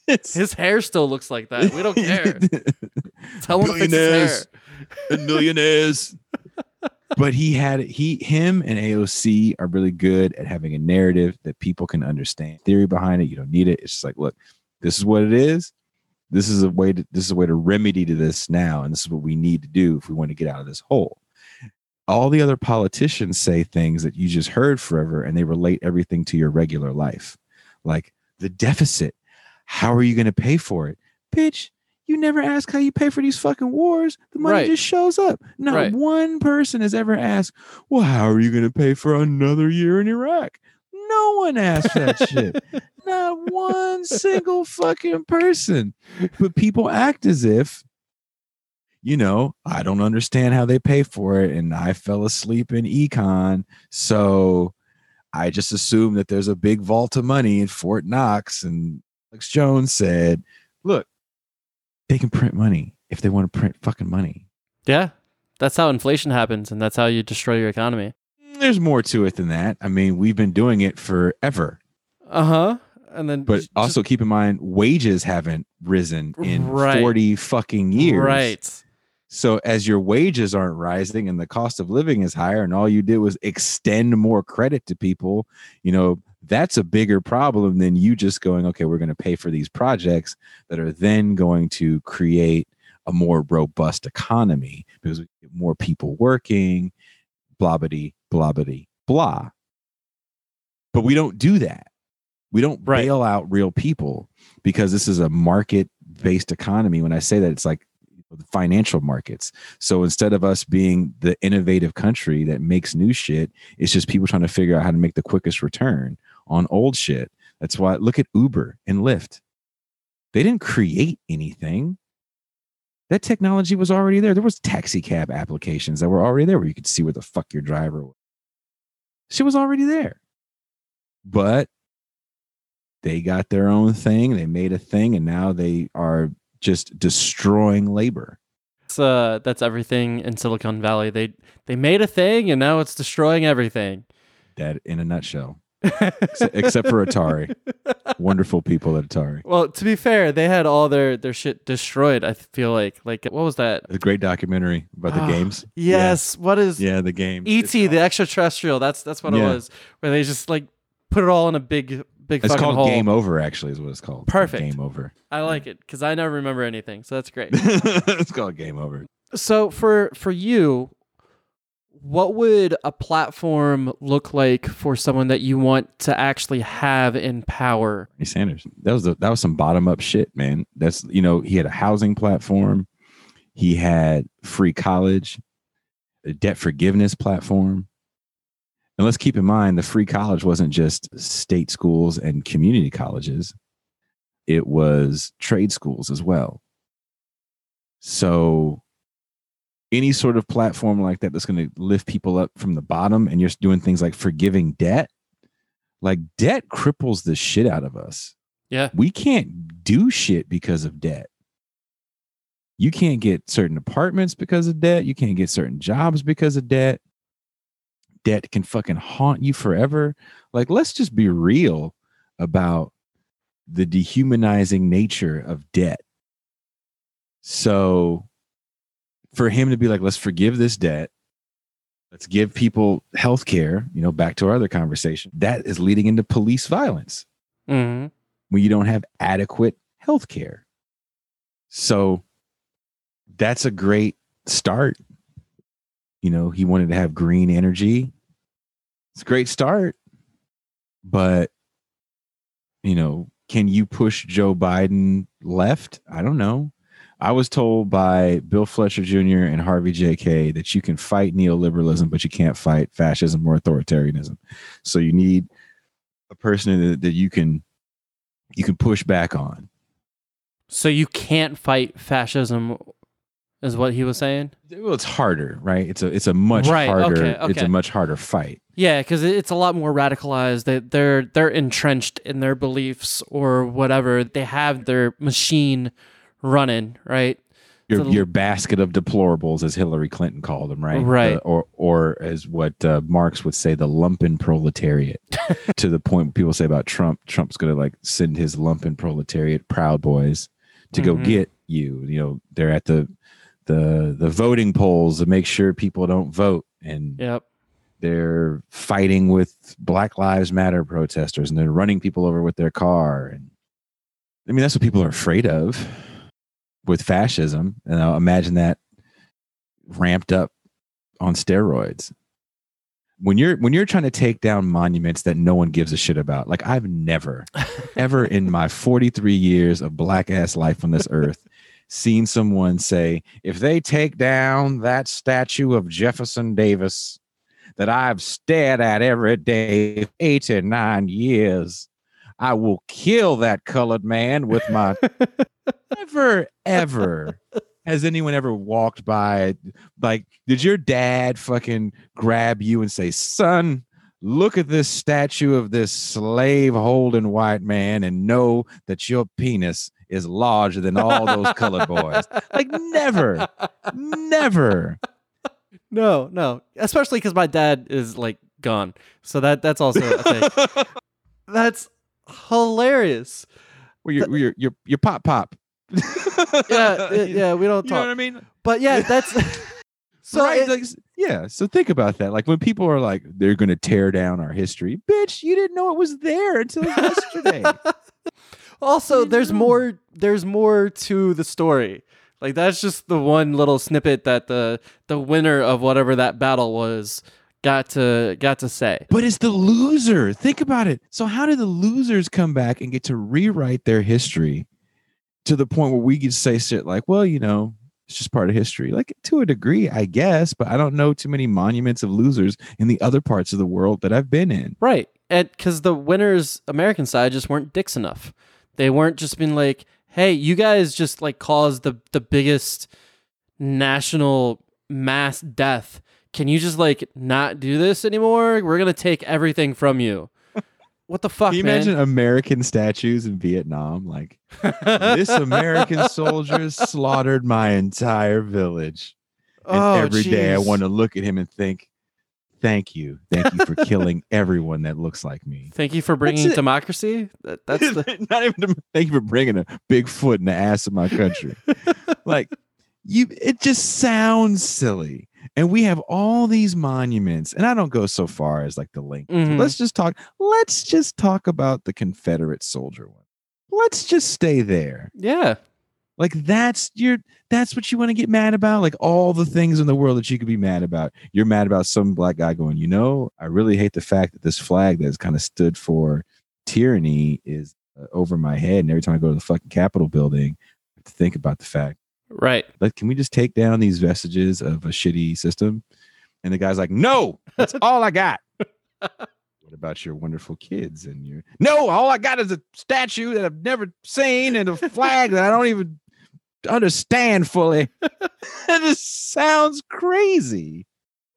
his hair still looks like that. We don't care. Tell him Billionaires. and millionaires. but he had he him and AOC are really good at having a narrative that people can understand. Theory behind it, you don't need it. It's just like, look, this is what it is. This is a way to this is a way to remedy to this now, and this is what we need to do if we want to get out of this hole. All the other politicians say things that you just heard forever, and they relate everything to your regular life, like the deficit. How are you going to pay for it, bitch? You never ask how you pay for these fucking wars. The money Right. just shows up. Not Right. one person has ever asked, well, how are you going to pay for another year in Iraq? No one asked that shit. [laughs] Not one single fucking person. But people act as if, you know, I don't understand how they pay for it. And I fell asleep in econ. So I just assume that there's a big vault of money in Fort Knox. And Alex Jones said, look, they can print money if they want to print fucking money. Yeah. That's how inflation happens and that's how you destroy your economy. There's more to it than that. I mean, we've been doing it forever. Uh-huh. And then But j- also keep in mind, wages haven't risen in Right. 40 fucking years. Right. So as your wages aren't rising and the cost of living is higher, and all you did was extend more credit to people, you know, that's a bigger problem than you just going, okay, we're going to pay for these projects that are then going to create a more robust economy because we get more people working, blah bitty, blah blah. But we don't do that. We don't Right. bail out real people because this is a market based economy. When I say that, it's like the financial markets. So instead of us being the innovative country that makes new shit, it's just people trying to figure out how to make the quickest return on old shit. That's why look at Uber and Lyft. They didn't create anything. That technology was already there. There was taxi cab applications that were already there where you could see where the fuck your driver was. She was already there. But they got their own thing. They made a thing and now they are just destroying labor. That's, uh, that's everything in Silicon Valley. They they made a thing and now it's destroying everything. That in a nutshell. Ex- except for Atari. [laughs] Wonderful people at Atari. Well, to be fair, they had all their their shit destroyed. I feel like like what was that? A great documentary about the Ah, games. Yes. What is Yeah, the game. ET, the extraterrestrial? That's that's what it was. Where they just like put it all in a big big It's called hole. Game Over, actually, is what it's called. It's called Perfect. Game Over. I like it because I never remember anything, so that's great. [laughs] it's called Game Over. so for for you, what would a platform look like for someone that you want to actually have in power? Sanders. That was that was some bottom up shit, man. That's you know he had a housing platform, he had free college, a debt forgiveness platform, and let's keep in mind the free college wasn't just state schools and community colleges; it was trade schools as well. So any sort of platform like that that's going to lift people up from the bottom and you're doing things like forgiving debt like debt cripples the shit out of us. Yeah. we can't do shit because of debt. You can't get certain apartments because of debt. You can't get certain jobs because of debt. Debt can fucking haunt you forever. Like let's just be real about the dehumanizing nature of debt. So for him to be like let's forgive this debt let's give people health care you know back to our other conversation that is leading into police violence hmm when you don't have adequate health care. So that's a great start. You know, he wanted to have green energy. It's a great start. But, you know, can you push Joe Biden left? I don't know. I was told by Bill Fletcher Jr. and Harvey J. Kaye that you can fight neoliberalism, but you can't fight fascism or authoritarianism. So you need a person that, that you can you can push back on. So you can't fight fascism, is what he was saying. Well, it's harder, right? It's a it's a much Right, harder okay, it's a much harder fight. Yeah, because it's a lot more radicalized. They they're they're entrenched in their beliefs or whatever. They have their machine running, right? Your your basket of deplorables, as Hillary Clinton called them, right? Right. The- or or as what uh, Marx would say, the lumpen proletariat. [laughs] to the point people say about Trump, Trump's going to like send his lumpen proletariat, Proud Boys, to go Mhm. get you. You know, they're at the the the voting polls to make sure people don't vote, and Yep. they're fighting with Black Lives Matter protesters, and they're running people over with their car. And I mean, that's what people are afraid of with fascism. And I'll imagine that ramped up on steroids. When you're when you're trying to take down monuments that no one gives a shit about, like I've never, [laughs] ever in my 43 years of black ass life on this [laughs] earth, seen someone say, if they take down that statue of Jefferson Davis that I've stared at every day for 89 years, I will kill that colored man with my [laughs] never ever has anyone ever walked by like did your dad fucking grab you and say son look at this statue of this slave holding white man and know that your penis is larger than all those colored boys like never never No, no. Especially because my dad is like gone, so that that's also a thing. [laughs] that's hilarious. well, your, your your your pop pop Yeah, [laughs] uh, yeah. We don't talk. you know what i mean but yeah, that's [laughs] [laughs] so. right? it- like, yeah. So think about that. Like when people are like, they're going to tear down our history. Bitch, you didn't know it was there until yesterday. also, there's know. more. There's more to the story. Like that's just the one little snippet that the the winner of whatever that battle was got to got to say. but it's the loser. Think about it. So how did the losers come back and get to rewrite their history to the point where we could say shit like, well, you know, it's just part of history. Like to a degree, I guess, but I don't know too many monuments of losers in the other parts of the world that I've been in. Right. And because the winners, American side, just weren't dicks enough. They weren't just being like, hey, you guys just like caused the, the biggest national mass death. Can you just like not do this anymore? We're going to take everything from you. What the fuck, Can you man? imagine American statues in Vietnam? Like this American [laughs] soldier slaughtered my entire village. And Oh, every day I want to look at him and think, thank you. Thank you for killing [laughs] everyone that looks like me. Thank you for bringing democracy. That, that's the [laughs] Not even thank you for bringing a big foot in the ass of my country. like you it just sounds silly. And we have all these monuments, and I don't go so far as like the link. Mhm. Let's just talk. Let's just talk about the Confederate soldier one. Let's just stay there. yeah. Like that's your that's what you want to get mad about. Like all the things in the world that you could be mad about. You're mad about some black guy going, you know, I really hate the fact that this flag that has kind of stood for tyranny is uh, over my head. And every time I go to the fucking Capitol building, I have to think about the fact. Right. Like, can we just take down these vestiges of a shitty system? And the guy's like, no, that's [laughs] all I got. What about your wonderful kids and your no? All I got is a statue that I've never seen and a flag that I don't even understand fully. [laughs] [laughs] it just sounds crazy.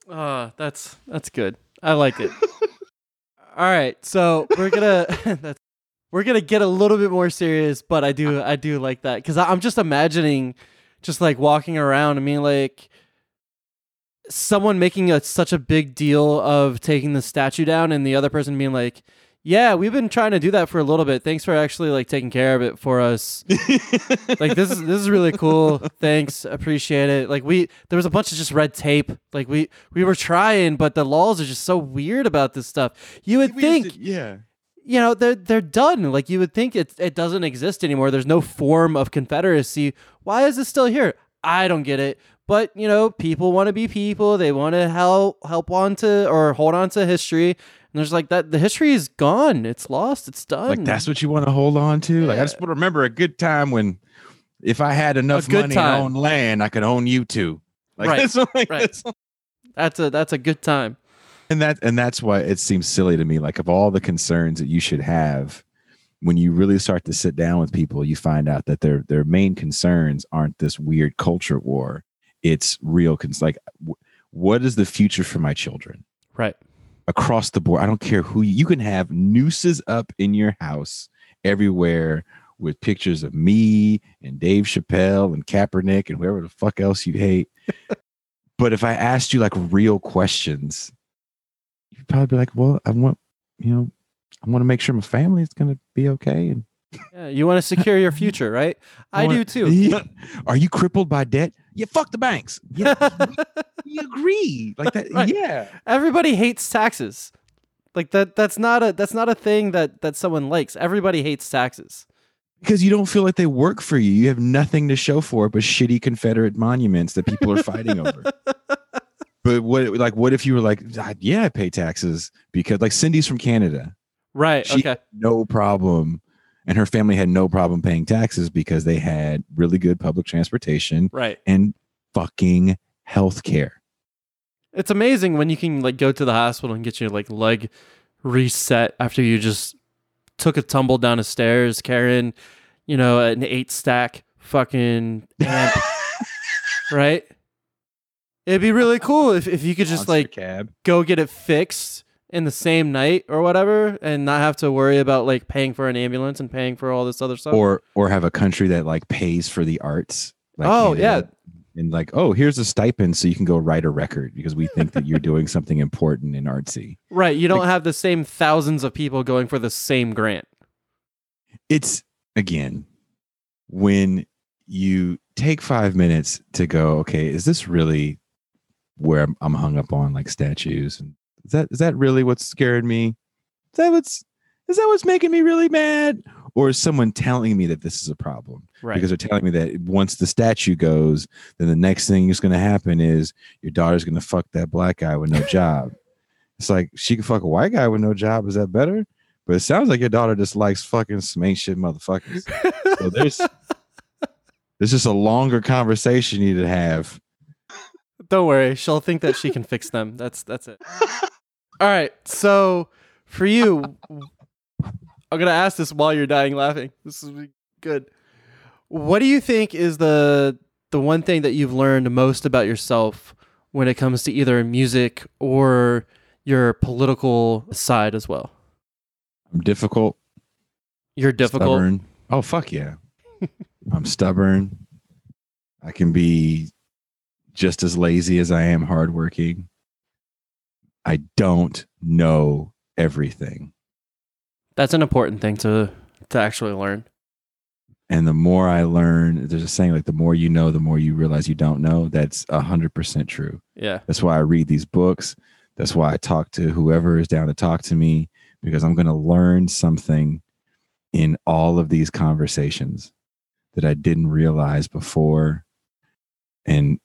Uh, that's that's good. I like it. All right, so we're gonna that's we're gonna get a little bit more serious, but I do I do like that because I'm just imagining just like walking around. I mean, like someone making a, such a big deal of taking the statue down, and the other person being like, "Yeah, we've been trying to do that for a little bit. Thanks for actually like taking care of it for us." [laughs] like this is this is really cool. Thanks, appreciate it. Like we there was a bunch of just red tape. Like we we were trying, but the laws are just so weird about this stuff. You would We think did- yeah. You know they're they're done. Like you would think it it doesn't exist anymore. There's no form of confederacy. Why is it still here? I don't get it. But you know, people want to be people. They want to help help on to or hold on to history. And there's like that. The history is gone. It's lost. It's done. Like that's what you want to hold on to. Like I just want to remember a good time when if I had enough money time. to own land, I could own you too. Like, Right, [laughs] that's like right. that's- That's a that's a good time. And that and that's why it seems silly to me. Like of all the concerns that you should have, when you really start to sit down with people, you find out that their their main concerns aren't this weird culture war. It's real cons like w- what is the future for my children? Right. across the board. I don't care who you, you can have nooses up in your house everywhere with pictures of me and Dave Chappelle and Kaepernick and whoever the fuck else you hate. [laughs] but if I asked you like real questions, you'd probably be like, well, I want, you know, I want to make sure my family is going to be okay. And Yeah, you want to secure your future, right? I do want- too. Yeah. Are you crippled by debt? Yeah, fuck the banks. Yeah, [laughs] we agree. Like that. Right. Yeah. Everybody hates taxes. Like that that's not a that's not a thing that that someone likes. Everybody hates taxes. because you don't feel like they work for you. You have nothing to show for it but shitty Confederate monuments that people are fighting over. [laughs] But what, like, what if you were like, "Ah, yeah, I pay taxes because, like, Cindy's from Canada, Right. She- okay. no problem, and her family had no problem paying taxes because they had really good public transportation Right. and fucking health care. It's amazing when you can like go to the hospital and get your like leg reset after you just took a tumble down the stairs carrying, you know, an eight stack fucking amp, [laughs] right? It'd be really cool if, if you could just Monster like cab. go get it fixed in the same night or whatever and not have to worry about like paying for an ambulance and paying for all this other stuff. or or have a country that like pays for the arts. Like Oh, yeah, and like oh here's a stipend so you can go write a record because we think that you're [laughs] doing something important and artsy. right. You don't have the same thousands of people going for the same grant. It's again when you take five minutes to go okay is this really where I'm, I'm hung up on like statues and is that is that really what's scared me is that what's is that what's making me really mad or is someone telling me that this is a problem Right. because they're telling me that once the statue goes, then the next thing is going to happen is your daughter's going to fuck that black guy with no [laughs] job. it's like she can fuck a white guy with no job. Is that better? But it sounds like your daughter just likes fucking some shit motherfuckers. So there's [laughs] there's just a longer conversation you need to have. Don't worry, she'll think that she can fix them. That's that's it. [laughs] All right. So for you, I'm gonna ask this while you're dying laughing. This is good. What do you think is the the one thing that you've learned most about yourself when it comes to either music or your political side as well? I'm difficult. You're difficult. Stubborn. Oh fuck yeah. [laughs] I'm stubborn. I can be just as lazy as I am hardworking. I don't know everything. That's an important thing to to actually learn. And the more I learn, there's a saying like the more you know, the more you realize you don't know. That's a hundred percent true. Yeah. That's why I read these books. That's why I talk to whoever is down to talk to me because I'm going to learn something in all of these conversations that I didn't realize before. And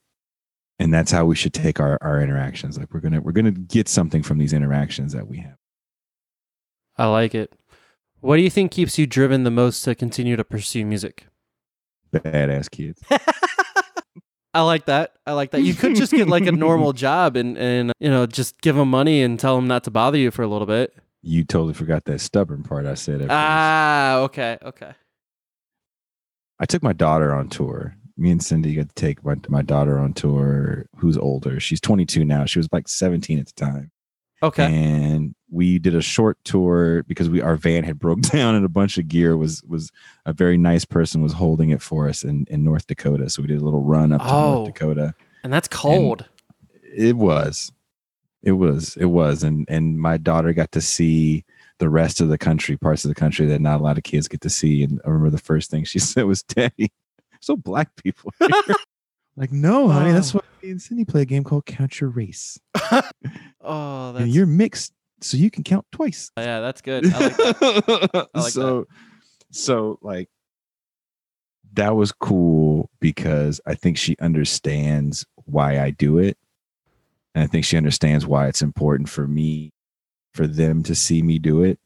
and that's how we should take our, our interactions. Like we're gonna we're gonna get something from these interactions that we have. I like it. What do you think keeps you driven the most to continue to pursue music? Badass kids. [laughs] I like that. I like that. You could just get like a normal [laughs] job and and you know just give them money and tell them not to bother you for a little bit. You totally forgot that stubborn part I said. at first. Ah, okay, okay. I took my daughter on tour. Me and Cindy got to take my, my daughter on tour, who's older. She's 22 now. She was like 17 at the time. Okay. And we did a short tour because we our van had broke [laughs] down and a bunch of gear was was a very nice person was holding it for us in, in North Dakota. So we did a little run up to Oh. North Dakota. And that's cold. It was. It was. It was. And and my daughter got to see the rest of the country, parts of the country that not a lot of kids get to see. And I remember the first thing she [laughs] said was, Daddy, so black people. [laughs] here." like, no, honey, that's Oh. why me and Cindy play a game called Count Your Race. [laughs] oh, that's and you're mixed, so you can count twice. Oh, yeah, that's good. I like that. [laughs] I like so so like that was cool because I think she understands why I do it. And I think she understands why it's important for me for them to see me do it.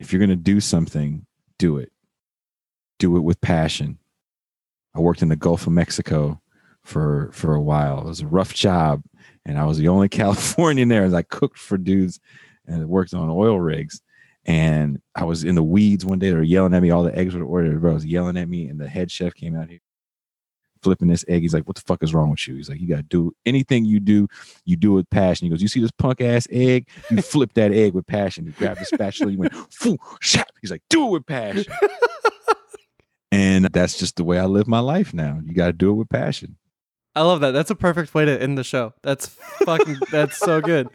If you're going to do something, do it. Do it with passion. I worked in the Gulf of Mexico for for a while. It was a rough job, and I was the only [laughs] Californian there. As I cooked for dudes and worked on oil rigs. And I was in the weeds one day. They were yelling at me. All the eggs were ordered. Bro, was yelling at me, and the head chef came out here flipping this egg. He's like, "What the fuck is wrong with you?" He's like, "You got to do anything you do, you do it with passion." He goes, "You see this punk ass egg? You [laughs] flip that egg with passion. You grab the spatula, you went, Foo, shap. He's like, "Do it with passion." [laughs] and that's just the way I live my life now. You got to do it with passion. I love that. That's a perfect way to end the show. That's fucking. that's so good.